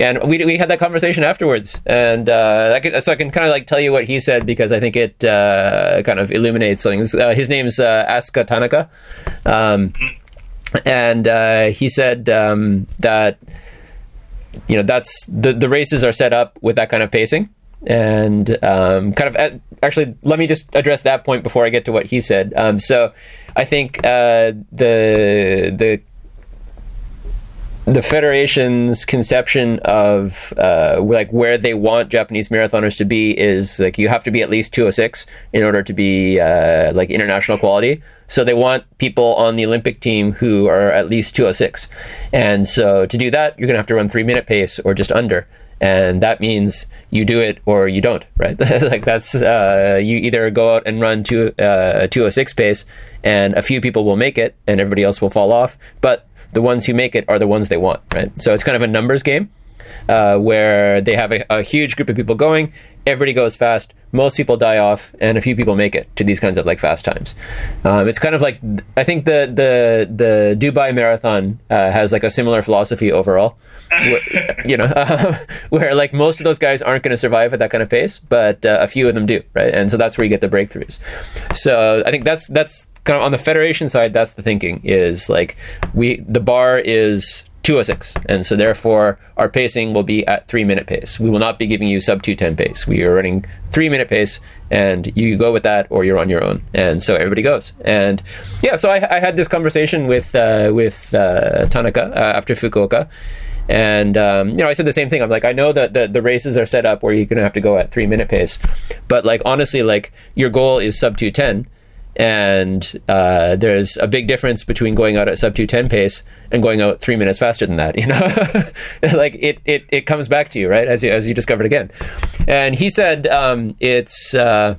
and we, we had that conversation afterwards. And uh, I could, so I can kind of like tell you what he said because I think it uh, kind of illuminates things Uh, his name's uh, Asuka Tanaka, um, and uh, he said um, that you know that's the the races are set up with that kind of pacing. And um, kind of at, actually, let me just address that point before I get to what he said. Um, so, I think uh, the the the federation's conception of uh, like where they want Japanese marathoners to be is like you have to be at least 206 in order to be uh, like international quality. So they want people on the Olympic team who are at least 206. And so to do that, you're going to have to run three minute pace or just under. And that means you do it or you don't, right? like that's, uh, you either go out and run to uh, 206 pace and a few people will make it and everybody else will fall off. But the ones who make it are the ones they want, right? So it's kind of a numbers game uh, where they have a, a, huge group of people going, everybody goes fast, most people die off, and a few people make it to these kinds of like fast times. Um, it's kind of like I think the the the Dubai Marathon uh, has like a similar philosophy overall. where, you know, uh, where like most of those guys aren't going to survive at that kind of pace, but uh, a few of them do, right? And so that's where you get the breakthroughs. So I think that's that's kind of on the federation side, that's the thinking is like we the bar is 206 and so therefore our pacing will be at three minute pace. We will not be giving you sub 210 pace. We are running three minute pace and you go with that or you're on your own. And so everybody goes. And yeah so i, I had this conversation with uh, with uh, tanaka uh, after fukuoka. And um, you know, I said the same thing. I'm like, I know that the, the races are set up where you're gonna have to go at three minute pace, but like honestly, like your goal is sub two ten, and uh, there's a big difference between going out at sub 210 pace and going out three minutes faster than that you know? Like it, it it comes back to you right? As you as you discovered again. And he said um, it's uh,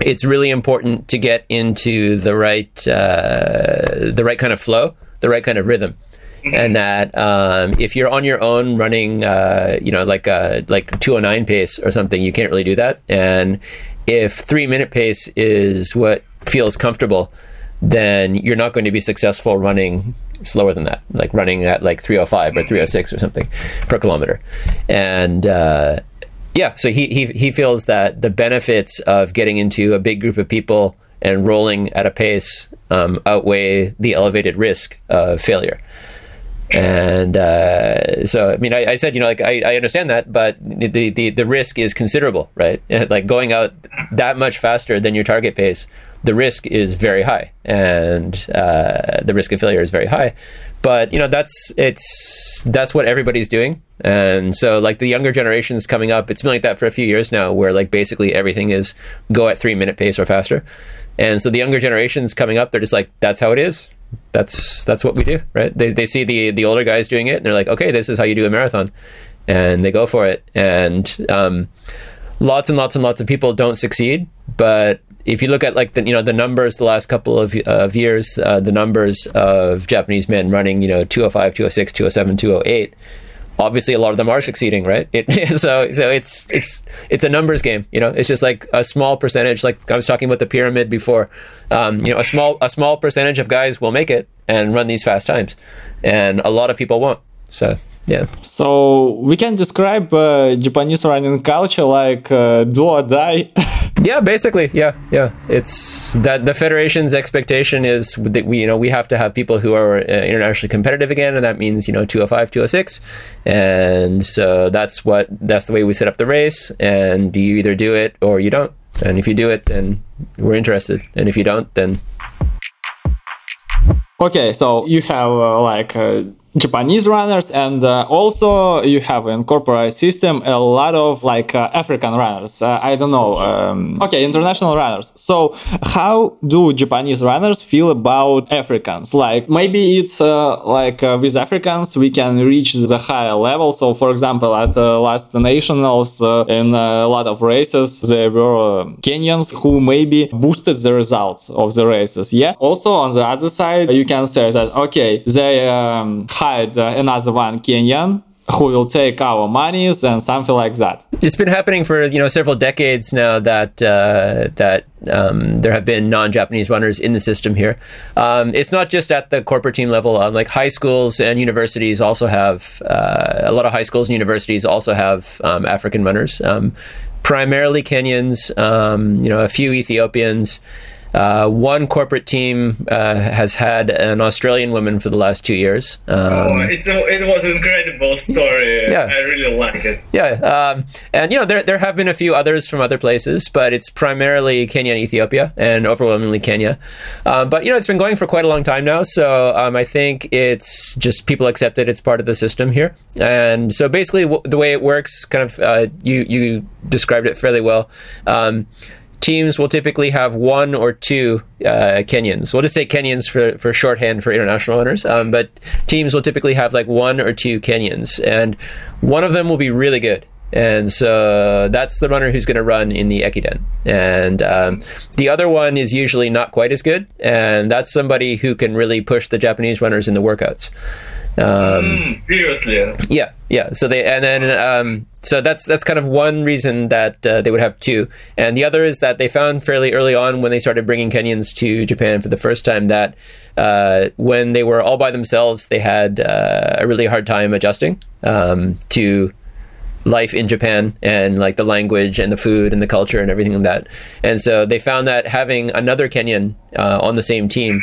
it's really important to get into the right uh, the right kind of flow the right kind of rhythm. And that um, if you're on your own running, uh, you know, like uh, like 209 pace or something, you can't really do that. And if three minute pace is what feels comfortable, then you're not going to be successful running slower than that, like running at like 305 or 306 or something per kilometer. And uh, yeah, so he, he he feels that the benefits of getting into a big group of people and rolling at a pace um, outweigh the elevated risk of failure. And uh, so, I mean, I, I, said, you know, like I, I understand that, but the, the the risk is considerable, right? Like going out that much faster than your target pace the risk is very high, and uh, the risk of failure is very high. But you know that's it's that's what everybody's doing, and so like the younger generations coming up, it's been like that for a few years now, where like basically everything is go at three minute pace or faster, and so the younger generations coming up, they're just like that's how it is. That's that's what we do, right? They they see the the older guys doing it, and they're like, okay, this is how you do a marathon, and they go for it, and um, lots and lots and lots of people don't succeed, but if you look at like the you know the numbers the last couple of, of years uh, the numbers of japanese men running you know 205 206 207 208 obviously a lot of them are succeeding right? It, so so it's it's it's a numbers game you know? It's just like a small percentage like i was talking about the pyramid before um, you know a small a small percentage of guys will make it and run these fast times and a lot of people won't so yeah. So we can describe uh, Japanese running culture like uh, do or die. yeah, basically, yeah, yeah. It's that the federation's expectation is that we, you know, we have to have people who are uh, internationally competitive again, and that means you know 205, 206, and so that's what that's the way we set up the race. And you either do it or you don't. And if you do it, then we're interested, and if you don't, then Okay, so you have uh, like uh, Japanese runners, and uh, also you have in corporate system a lot of like uh, African runners. Uh, I don't know. Um, okay, international runners. So how do Japanese runners feel about Africans? Like maybe it's uh, like uh, with Africans we can reach the higher level. So for example, at the last nationals uh, in a lot of races there were Kenyans who maybe boosted the results of the races. Yeah. Also on the other side you can say that okay they um, uh, another one Kenyan who will take our monies and something like that. It's been happening for you know several decades now that uh, that um, there have been non-Japanese runners in the system here. Um, it's not just at the corporate team level. Um, like high schools and universities also have uh, a lot of high schools and universities also have um, African runners, um, primarily Kenyans. Um, you know, a few Ethiopians. Uh, one corporate team uh, has had an Australian woman for the last two years. Um, oh, it's a, it was an incredible story. Yeah. I really like it. Yeah, um, and you know there there have been a few others from other places, but it's primarily Kenya and Ethiopia, and overwhelmingly Kenya. Um, but you know it's been going for quite a long time now, so um, I think it's just people accept it. It's part of the system here, and so basically w- the way it works, kind of uh, you you described it fairly well. Teams will typically have one or two uh, Kenyans. We'll just say Kenyans for, for shorthand for international runners. Um, but teams will typically have like one or two Kenyans, and one of them will be really good. And so that's the runner who's going to run in the Ekiden. And um, the other one is usually not quite as good. And that's somebody who can really push the Japanese runners in the workouts. Um, Mm, seriously. yeah, yeah. So they and then um, so that's that's kind of one reason that uh, they would have two, and the other is that they found fairly early on when they started bringing Kenyans to Japan for the first time that uh, when they were all by themselves, they had uh, a really hard time adjusting um, to life in Japan and like the language and the food and the culture and everything like that. And so they found that having another Kenyan uh, on the same team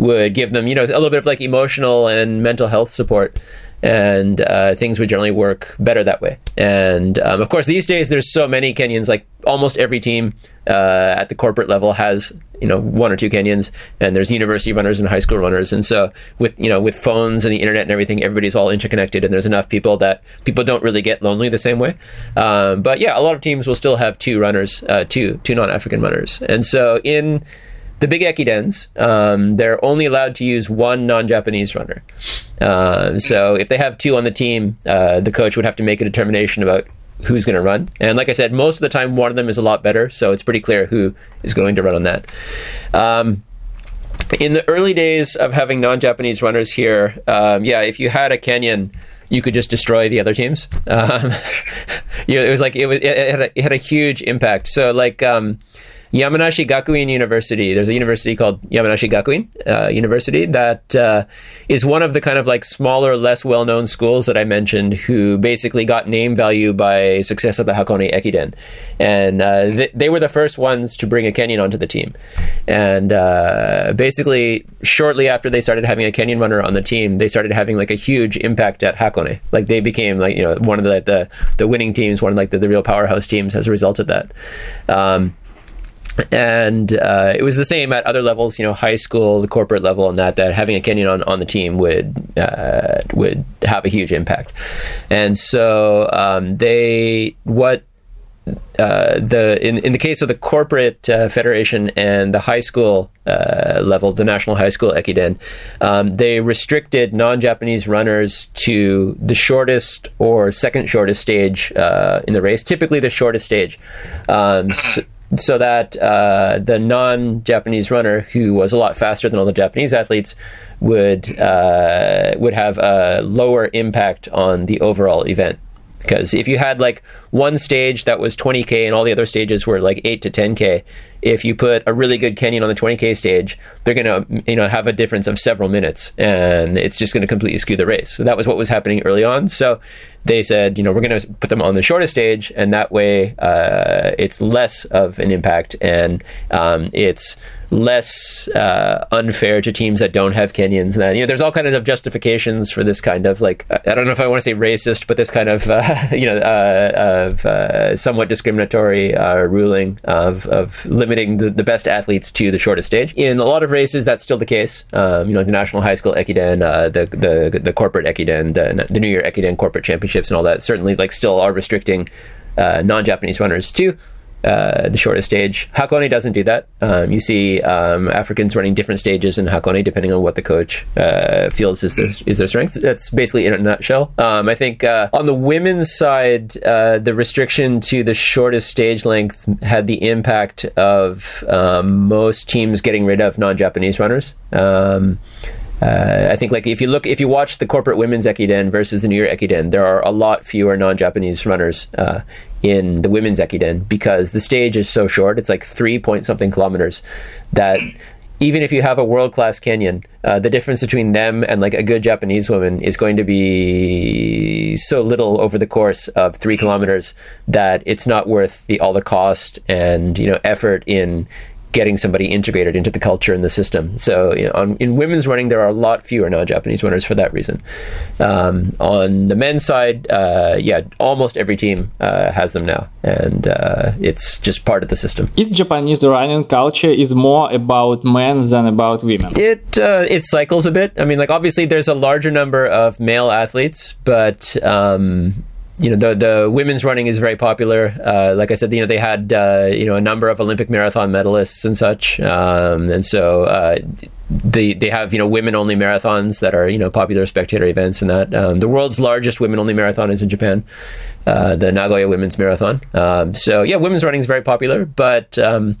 would give them, you know, a little bit of like emotional and mental health support. And uh, things would generally work better that way. And um, of course, these days there's so many Kenyans. Like almost every team uh, at the corporate level has, you know, one or two Kenyans. And there's university runners and high school runners. And so with you know with phones and the internet and everything, everybody's all interconnected. And there's enough people that people don't really get lonely the same way. Um, but yeah, a lot of teams will still have two runners, uh, two two non-African runners. And so in the big ekidens, um, they're only allowed to use one non-Japanese runner. Uh, so if they have two on the team, uh, the coach would have to make a determination about who's going to run. And like I said, most of the time, one of them is a lot better, so it's pretty clear who is going to run on that. Um, in the early days of having non-Japanese runners here, um, yeah, if you had a Kenyan, you could just destroy the other teams. Um, you know, it was like it was it, had a, it had a huge impact. So like. Um, Yamanashi Gakuin University. There's a university called Yamanashi Gakuin uh, University that uh, is one of the kind of like smaller, less well-known schools that I mentioned, who basically got name value by success of the Hakone Ekiden, and uh, th- they were the first ones to bring a Kenyan onto the team. And uh, basically, shortly after they started having a Kenyan runner on the team, they started having like a huge impact at Hakone. Like they became like you know one of the the, the winning teams, one of like the, the real powerhouse teams as a result of that. Um, and uh, it was the same at other levels, you know, high school, the corporate level, and that that having a Kenyan on, on the team would uh, would have a huge impact. And so um, they what uh, the in, in the case of the corporate uh, federation and the high school uh, level, the national high school ekiden, um, they restricted non-Japanese runners to the shortest or second shortest stage uh, in the race, typically the shortest stage. Um, so, so that uh, the non-Japanese runner, who was a lot faster than all the Japanese athletes, would uh, would have a lower impact on the overall event. Because if you had like one stage that was 20k and all the other stages were like 8 to 10k, if you put a really good Kenyan on the 20k stage, they're going to you know have a difference of several minutes, and it's just going to completely skew the race. So that was what was happening early on. So they said, you know, we're going to put them on the shortest stage, and that way uh, it's less of an impact, and um, it's less uh, unfair to teams that don't have Kenyans. That you know, there's all kinds of justifications for this kind of like I don't know if I want to say racist, but this kind of uh, you know uh, of uh, somewhat discriminatory uh, ruling of of limiting the, the best athletes to the shortest stage. In a lot of races, that's still the case. Um, you know, the national high school ekiden, uh, the the the corporate ekiden, the, the New Year ekiden corporate championships, and all that certainly like still are restricting non-Japanese runners to uh, the shortest stage. Hakone doesn't do that. Um, you see um, Africans running different stages in Hakone depending on what the coach uh, feels is their is their strength. That's basically in a nutshell. Um, I think uh, on the women's side, uh, the restriction to the shortest stage length had the impact of um, most teams getting rid of non-Japanese runners. Um, uh, I think like if you look if you watch the corporate women's ekiden versus the New Year ekiden, there are a lot fewer non-Japanese runners uh, in the women's ekiden because the stage is so short. It's like three point something kilometers. That even if you have a world class Kenyan, uh, the difference between them and like a good Japanese woman is going to be so little over the course of three kilometers that it's not worth the all the cost and you know effort in getting somebody integrated into the culture and the system. So you know, on, in women's running, there are a lot fewer now Japanese runners for that reason. Um, on the men's side, uh, yeah, almost every team uh, has them now, and uh, it's just part of the system. Is Japanese running culture is more about men than about women? It uh, it cycles a bit. I mean, like obviously there's a larger number of male athletes, but um, you know the the women's running is very popular. Uh, like I said, you know they had uh, you know a number of Olympic marathon medalists and such, um, and so uh, they they have you know women only marathons that are you know popular spectator events and that. Um, the world's largest women only marathon is in Japan, uh, the Nagoya Women's Marathon. Um, so yeah, women's running is very popular, but um,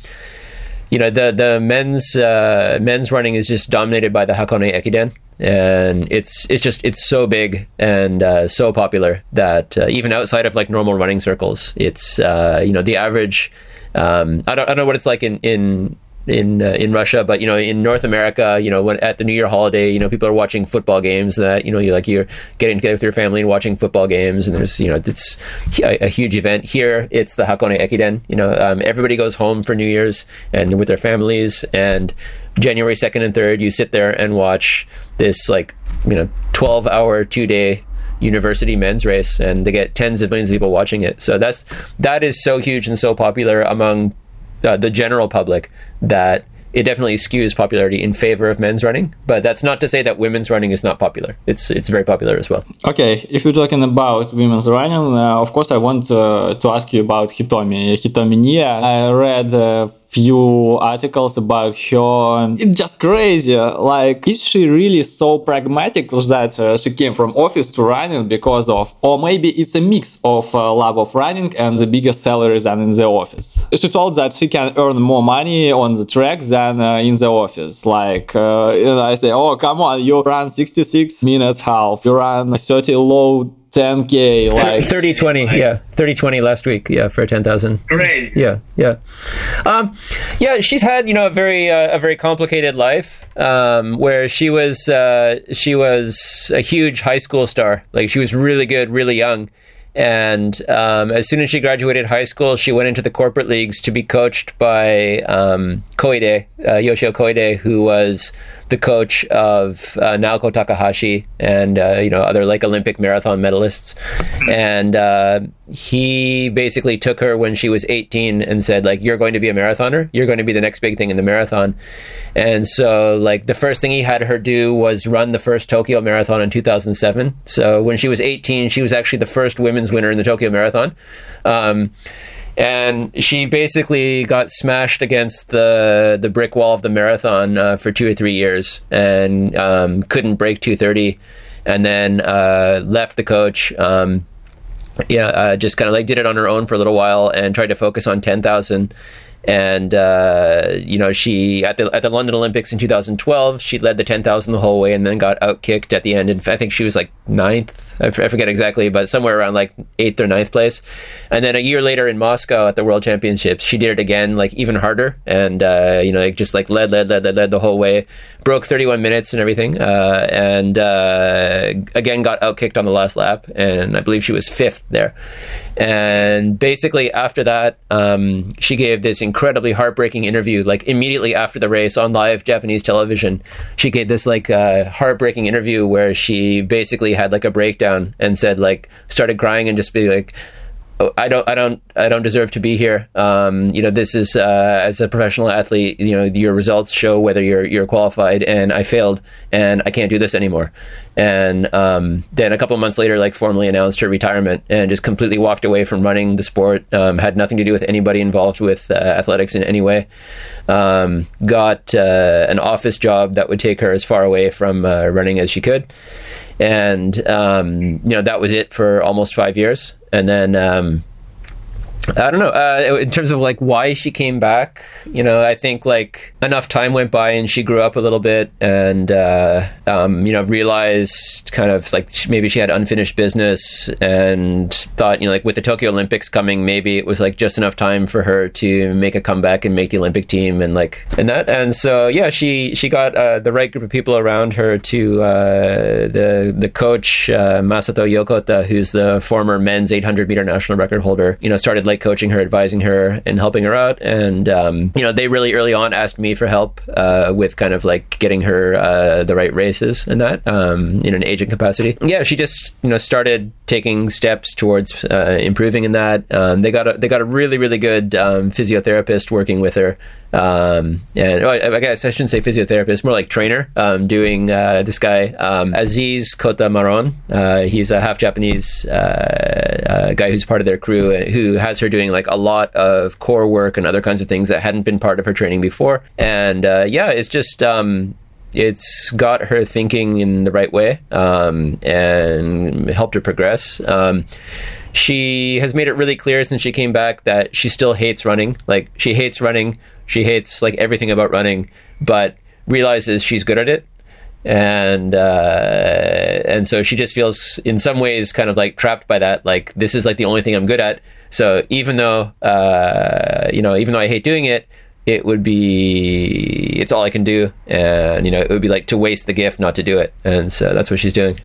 you know the the men's uh, men's running is just dominated by the Hakone Ekiden, and it's it's just it's so big and uh, so popular that uh, even outside of like normal running circles, it's uh, you know the average. Um, I don't I don't know what it's like in in in uh, in Russia, but you know, in North America, you know, when at the New Year holiday, you know, people are watching football games. That you know, you like you're getting together with your family and watching football games, and there's you know, it's a, a huge event. Here, it's the Hakone Ekiden. You know, um, everybody goes home for New Year's and with their families, and January second and third, you sit there and watch this like you know, twelve hour, two day university men's race and they get tens of millions of people watching it so that's that is so huge and so popular among uh, the general public that it definitely skews popularity in favor of men's running, but that's not to say that women's running is not popular. It's it's very popular as well. Okay, if we're talking about women's running, uh, of course I want uh, to ask you about Hitomi. Hitomi Niiya. I read uh, few articles about her. It's just crazy. Like, is she really so pragmatic that uh, she came from office to running because of, or maybe it's a mix of uh, love of running and the bigger salary than in the office. She told that she can earn more money on the track than uh, in the office. Like, uh, you know, I say, oh, come on, you run 66 minutes half, you run 30 low 10k like 30 20 yeah 30 20 last week yeah for 10,000 Crazy. yeah yeah. Um yeah she's had you know a very uh, a very complicated life um where she was uh she was a huge high school star. Like she was really good really young. And um, as soon as she graduated high school, she went into the corporate leagues to be coached by um, Koide, uh, Yoshio Koide, who was the coach of uh, Naoko Takahashi and uh, you know other like Olympic marathon medalists. And uh, he basically took her when she was 18 and said like, "You're going to be a marathoner. You're going to be the next big thing in the marathon." And so like the first thing he had her do was run the first Tokyo Marathon in 2007. So when she was 18, she was actually the first women's winner in the Tokyo Marathon. Um, and she basically got smashed against the the brick wall of the marathon uh, for two or three years and um, couldn't break 230 and then uh, left the coach um, yeah uh, just kind of like did it on her own for a little while and tried to focus on 10,000 and uh, you know she at the at the London Olympics in 2012 she led the 10,000 the whole way and then got outkicked at the end. And I think she was like ninth. I forget exactly but somewhere around like eighth or ninth place. And then a year later in Moscow at the World Championships she did it again like even harder. And uh, you know like just like led led led led led the whole way. Broke 31 minutes and everything uh, and uh, again got outkicked on the last lap. And I believe she was fifth there. And basically after that um, she gave this incredibly heartbreaking interview like immediately after the race on live japanese television. She gave this like uh, heartbreaking interview where she basically had like a breakdown and said like started crying and just be like "Oh, I don't, I don't, I don't deserve to be here. Um, you know, this is uh, as a professional athlete. You know, your results show whether you're you're qualified, and I failed, and I can't do this anymore. And um, then a couple months later, like formally announced her retirement, and just completely walked away from running the sport. Um, had nothing to do with anybody involved with uh, athletics in any way. Um, got uh, an office job that would take her as far away from uh, running as she could and um, you know that was it for almost five years and then um, I don't know. Uh, in terms of like why she came back, you know, I think like enough time went by and she grew up a little bit, and uh, um, you know realized kind of like maybe she had unfinished business, and thought you know like with the Tokyo Olympics coming, maybe it was like just enough time for her to make a comeback and make the Olympic team and like and that, and so yeah, she she got uh, the right group of people around her to uh, the the coach uh, Masato Yokota, who's the former men's 800 meter national record holder. You know, started like like coaching her, advising her, and helping her out. And um, you know, they really early on asked me for help uh, with kind of like getting her uh, the right races and that um, in an agent capacity. Yeah, she just you know started taking steps towards uh, improving in that. Um, they got a they got a really really good um, physiotherapist working with her. Um, and I, I guess I shouldn't say physiotherapist, more like trainer, um, doing uh, this guy, um, Aziz Kota Maron. Uh, he's a half Japanese uh, uh, guy who's part of their crew uh, who has her doing like a lot of core work and other kinds of things that hadn't been part of her training before. And uh, yeah, it's just, um, it's got her thinking in the right way um, and helped her progress. Um, she has made it really clear since she came back that she still hates running. Like she hates running. She hates like everything about running, but realizes she's good at it. And uh, and so she just feels in some ways kind of like trapped by that. Like this is like the only thing I'm good at. So even though uh, you know, even though I hate doing it, it would be it's all I can do, and you know, it would be like to waste the gift not to do it. And so that's what she's doing.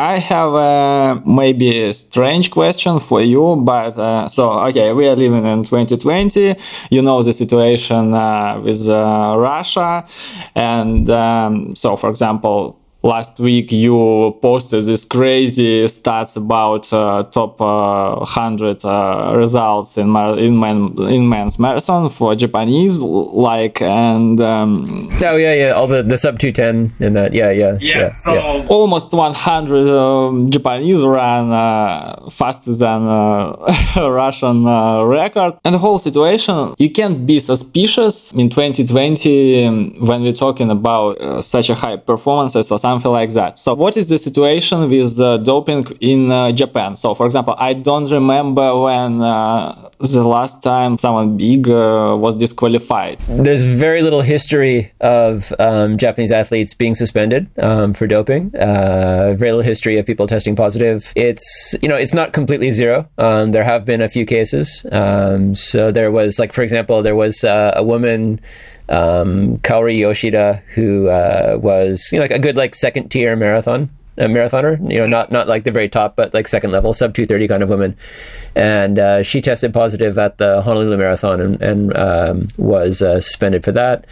I have a maybe strange question for you, but uh, so okay, we are living in 2020. You know the situation uh, with uh, Russia, and um, so for example, last week you posted this crazy stats about uh, top uh, 100 uh, results in mar- in, man- in men's marathon for Japanese like and um, Oh yeah, yeah, all the the sub two ten and that. Yeah, yeah, Yeah, so almost 100 um, Japanese ran uh, faster than uh, Russian uh, record. And the whole situation, you can't be suspicious in 2020 um, when we're talking about uh, such a high performances or something like that. So, what is the situation with doping in uh, Japan? So, for example, I don't remember when uh, the last time someone big uh, was disqualified. There's very little history of um, Japanese athletes being suspended um, for doping. Very little history of people testing positive. It's you know it's not completely zero. Um, there have been a few cases. Um, so there was like for example there was a woman. Um, Kaori Yoshida, who uh, was you know like a good like second tier marathon a marathoner, you know, not not like the very top, but like second level, sub two thirty kind of woman, and uh, she tested positive at the Honolulu Marathon and, and um, was uh, suspended for that.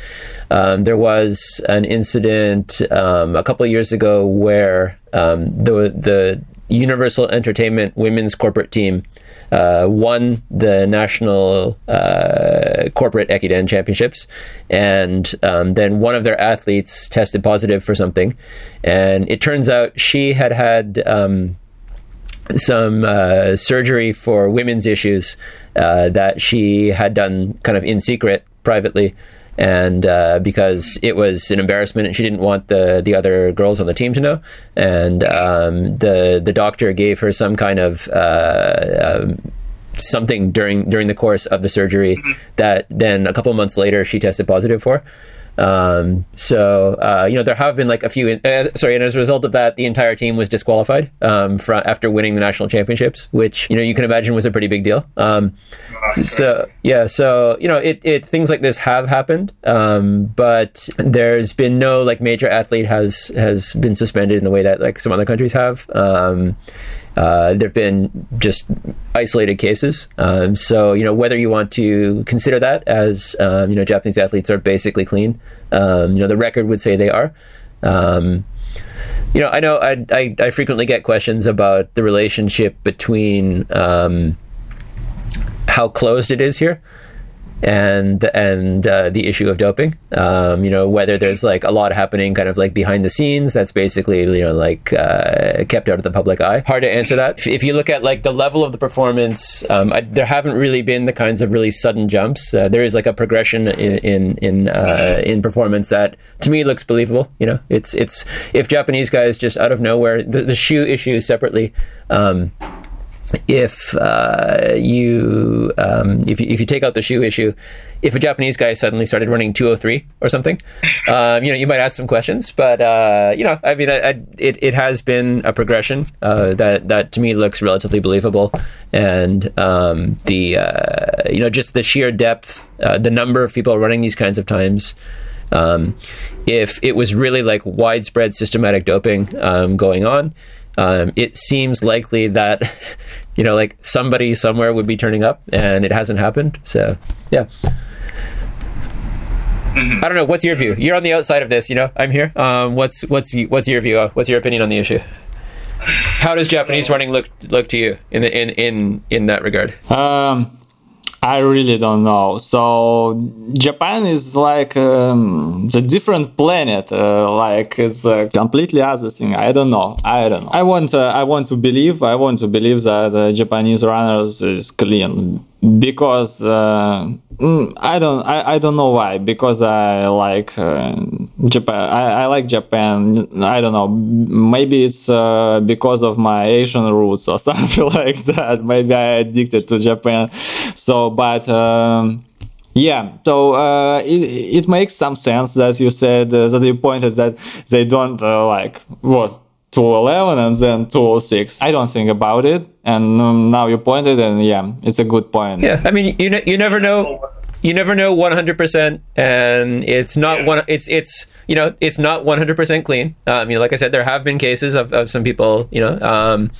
Um, there was an incident um, a couple of years ago where um, the the Universal Entertainment women's corporate team uh, won the national uh, corporate Ekiden championships, and um, then one of their athletes tested positive for something, and it turns out she had had um, some uh, surgery for women's issues uh, that she had done kind of in secret privately and uh, because it was an embarrassment and she didn't want the the other girls on the team to know. And um, the the doctor gave her some kind of uh, um, something during during the course of the surgery that then a couple months later she tested positive for um, so uh, you know there have been like a few. Uh, sorry, and as a result of that, the entire team was disqualified um, from after winning the national championships, which you know you can imagine was a pretty big deal. Um, so yeah, so you know it, it things like this have happened, um, but there's been no like major athlete has has been suspended in the way that like some other countries have. Uh, there have been just isolated cases. Um, so, you know, whether you want to consider that as, um, you know, Japanese athletes are basically clean, um, you know, the record would say they are. Um, you know, I know I, I, I, frequently get questions about the relationship between um, how closed it is here and and uh, the issue of doping. Um, you know whether there's like a lot happening kind of like behind the scenes that's basically you know like uh, kept out of the public eye. Hard to answer that. If you look at like the level of the performance, um, I, there haven't really been the kinds of really sudden jumps. Uh, there is like a progression in in in, uh, in performance that to me looks believable. You know, it's it's if Japanese guys just out of nowhere the, the shoe issue separately. Um, if uh, you um, if you if you take out the shoe issue, if a Japanese guy suddenly started running 203 or something, um, you know, you might ask some questions. But uh, you know, I mean, I, I, it it has been a progression uh, that that to me looks relatively believable, and um, the uh, you know just the sheer depth, uh, the number of people running these kinds of times. Um, if it was really like widespread systematic doping um, going on, um, it seems likely that you know, like somebody somewhere would be turning up, and it hasn't happened. So yeah. I don't know. What's your view? You're on the outside of this. You know, I'm here. Um, what's what's what's your view? What's your opinion on the issue? How does Japanese running look look to you in the, in in in that regard? Um, I really don't know. So Japan is like um, the different planet. Uh, like it's a completely other thing. I don't know. I don't know. I want. Uh, I want to believe. I want to believe that uh, Japanese runners is clean because uh, mm, I don't. I, I don't know why. Because I like uh, Japan. I, I like Japan. I don't know. Maybe it's uh, because of my Asian roots or something like that. Maybe I addicted to Japan. So, but. Um, yeah, so uh, it, it makes some sense that you said uh, that you pointed that they don't uh, like what 211 and then 206. I don't think about it, and um, now you pointed, and yeah, it's a good point. Yeah, I mean, you ne- you never know. You never know 100%, and it's not Yes. one. It's it's you know it's not 100% clean. Um, you know, like I said, there have been cases of, of some people. You know, um,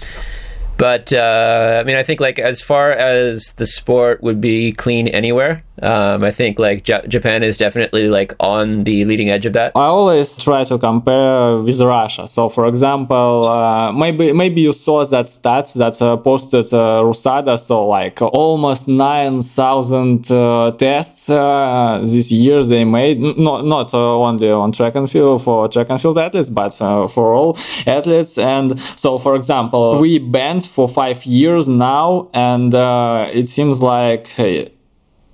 but uh, I mean, I think like as far as the sport would be clean anywhere, um, I think like Ja- Japan is definitely like on the leading edge of that. I always try to compare with Russia. So, for example, uh, maybe maybe you saw that stats that uh, posted uh, Rusada. So, like almost nine thousand uh, tests uh, this year they made. N- not uh, only on track and field for track and field athletes, but for all athletes. And so, for example, we banned for five years now, and it seems like. hey,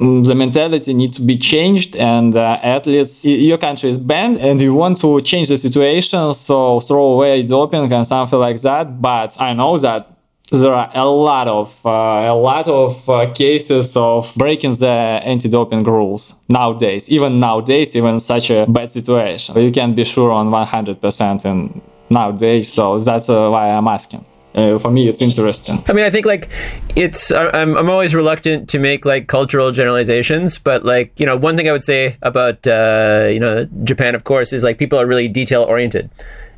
the mentality needs to be changed and uh, athletes your country is banned and you want to change the situation so throw away doping and something like that. But i know that there are a lot of uh, a lot of uh, cases of breaking the anti-doping rules nowadays even nowadays even such a bad situation. You can't be sure on 100% in nowadays so that's uh, why i'm asking uh, for me it's interesting. I mean, I think like it's I'm I'm always reluctant to make like cultural generalizations, but like you know, one thing I would say about uh, you know Japan, of course, is like people are really detail oriented,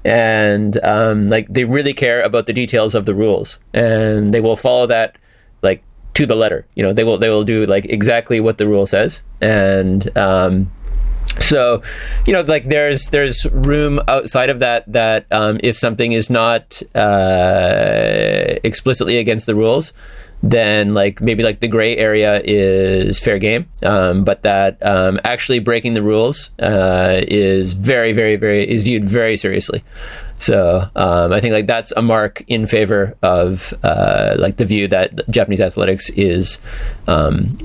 and um, like they really care about the details of the rules, and they will follow that like to the letter. You know, they will they will do like exactly what the rule says, and um, so you know like there's there's room outside of that that um, if something is not uh, explicitly against the rules then like maybe like the gray area is fair game. Um, but that um, actually breaking the rules uh, is very very very is viewed very seriously. So um, I think like that's a mark in favor of uh, like the view that Japanese athletics is um,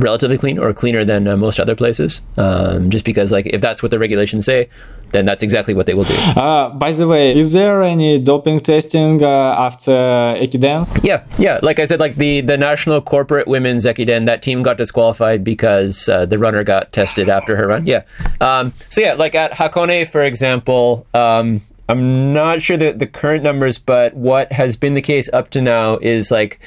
relatively clean or cleaner than uh, most other places. Um, just because, like, if that's what the regulations say, then that's exactly what they will do. Uh, by the way, is there any doping testing uh, after Ekidens? Yeah, yeah. Like I said, like the the national corporate women's ekiden, that team got disqualified because uh, the runner got tested after her run. Yeah. Um, so yeah, like at Hakone, for example. Um, I'm not sure the, the current numbers, but what has been the case up to now is like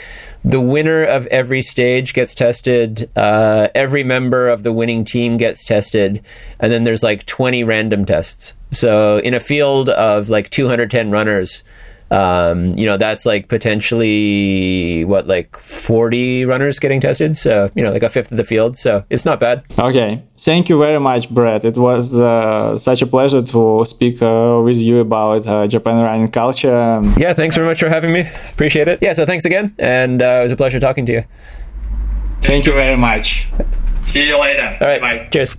the winner of every stage gets tested, uh, every member of the winning team gets tested, and then there's like 20 random tests. So in a field of like 210 runners, um, you know, that's like potentially what, like 40 runners getting tested. So, you know, like a fifth of the field. So it's not bad. Okay, thank you very much, Brett. It was uh, such a pleasure to speak uh, with you about uh, Japan running culture. Yeah, thanks very much for having me. Appreciate it. Yeah, so thanks again. And uh, it was a pleasure talking to you. Thank you very much. See you later. All right. Bye. Cheers.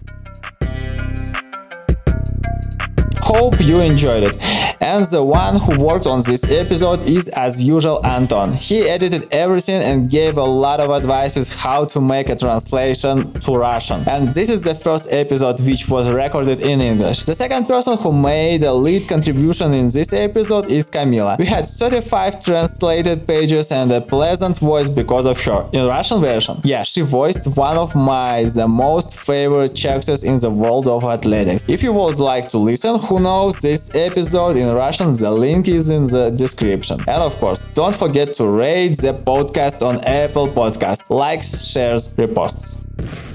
Hope you enjoyed it. And the one who worked on this episode is as usual Anton. He edited everything and gave a lot of advices how to make a translation to Russian. And this is the first episode which was recorded in English. The second person who made a lead contribution in this episode is Camila. We had 35 translated pages and a pleasant voice because of her. In Russian version, yeah, she voiced one of my the most favorite characters in the world of athletics. If you would like to listen, who knows this episode in Russian, the link is in the description. And of course, don't forget to rate the podcast on Apple Podcast, likes, shares, reposts.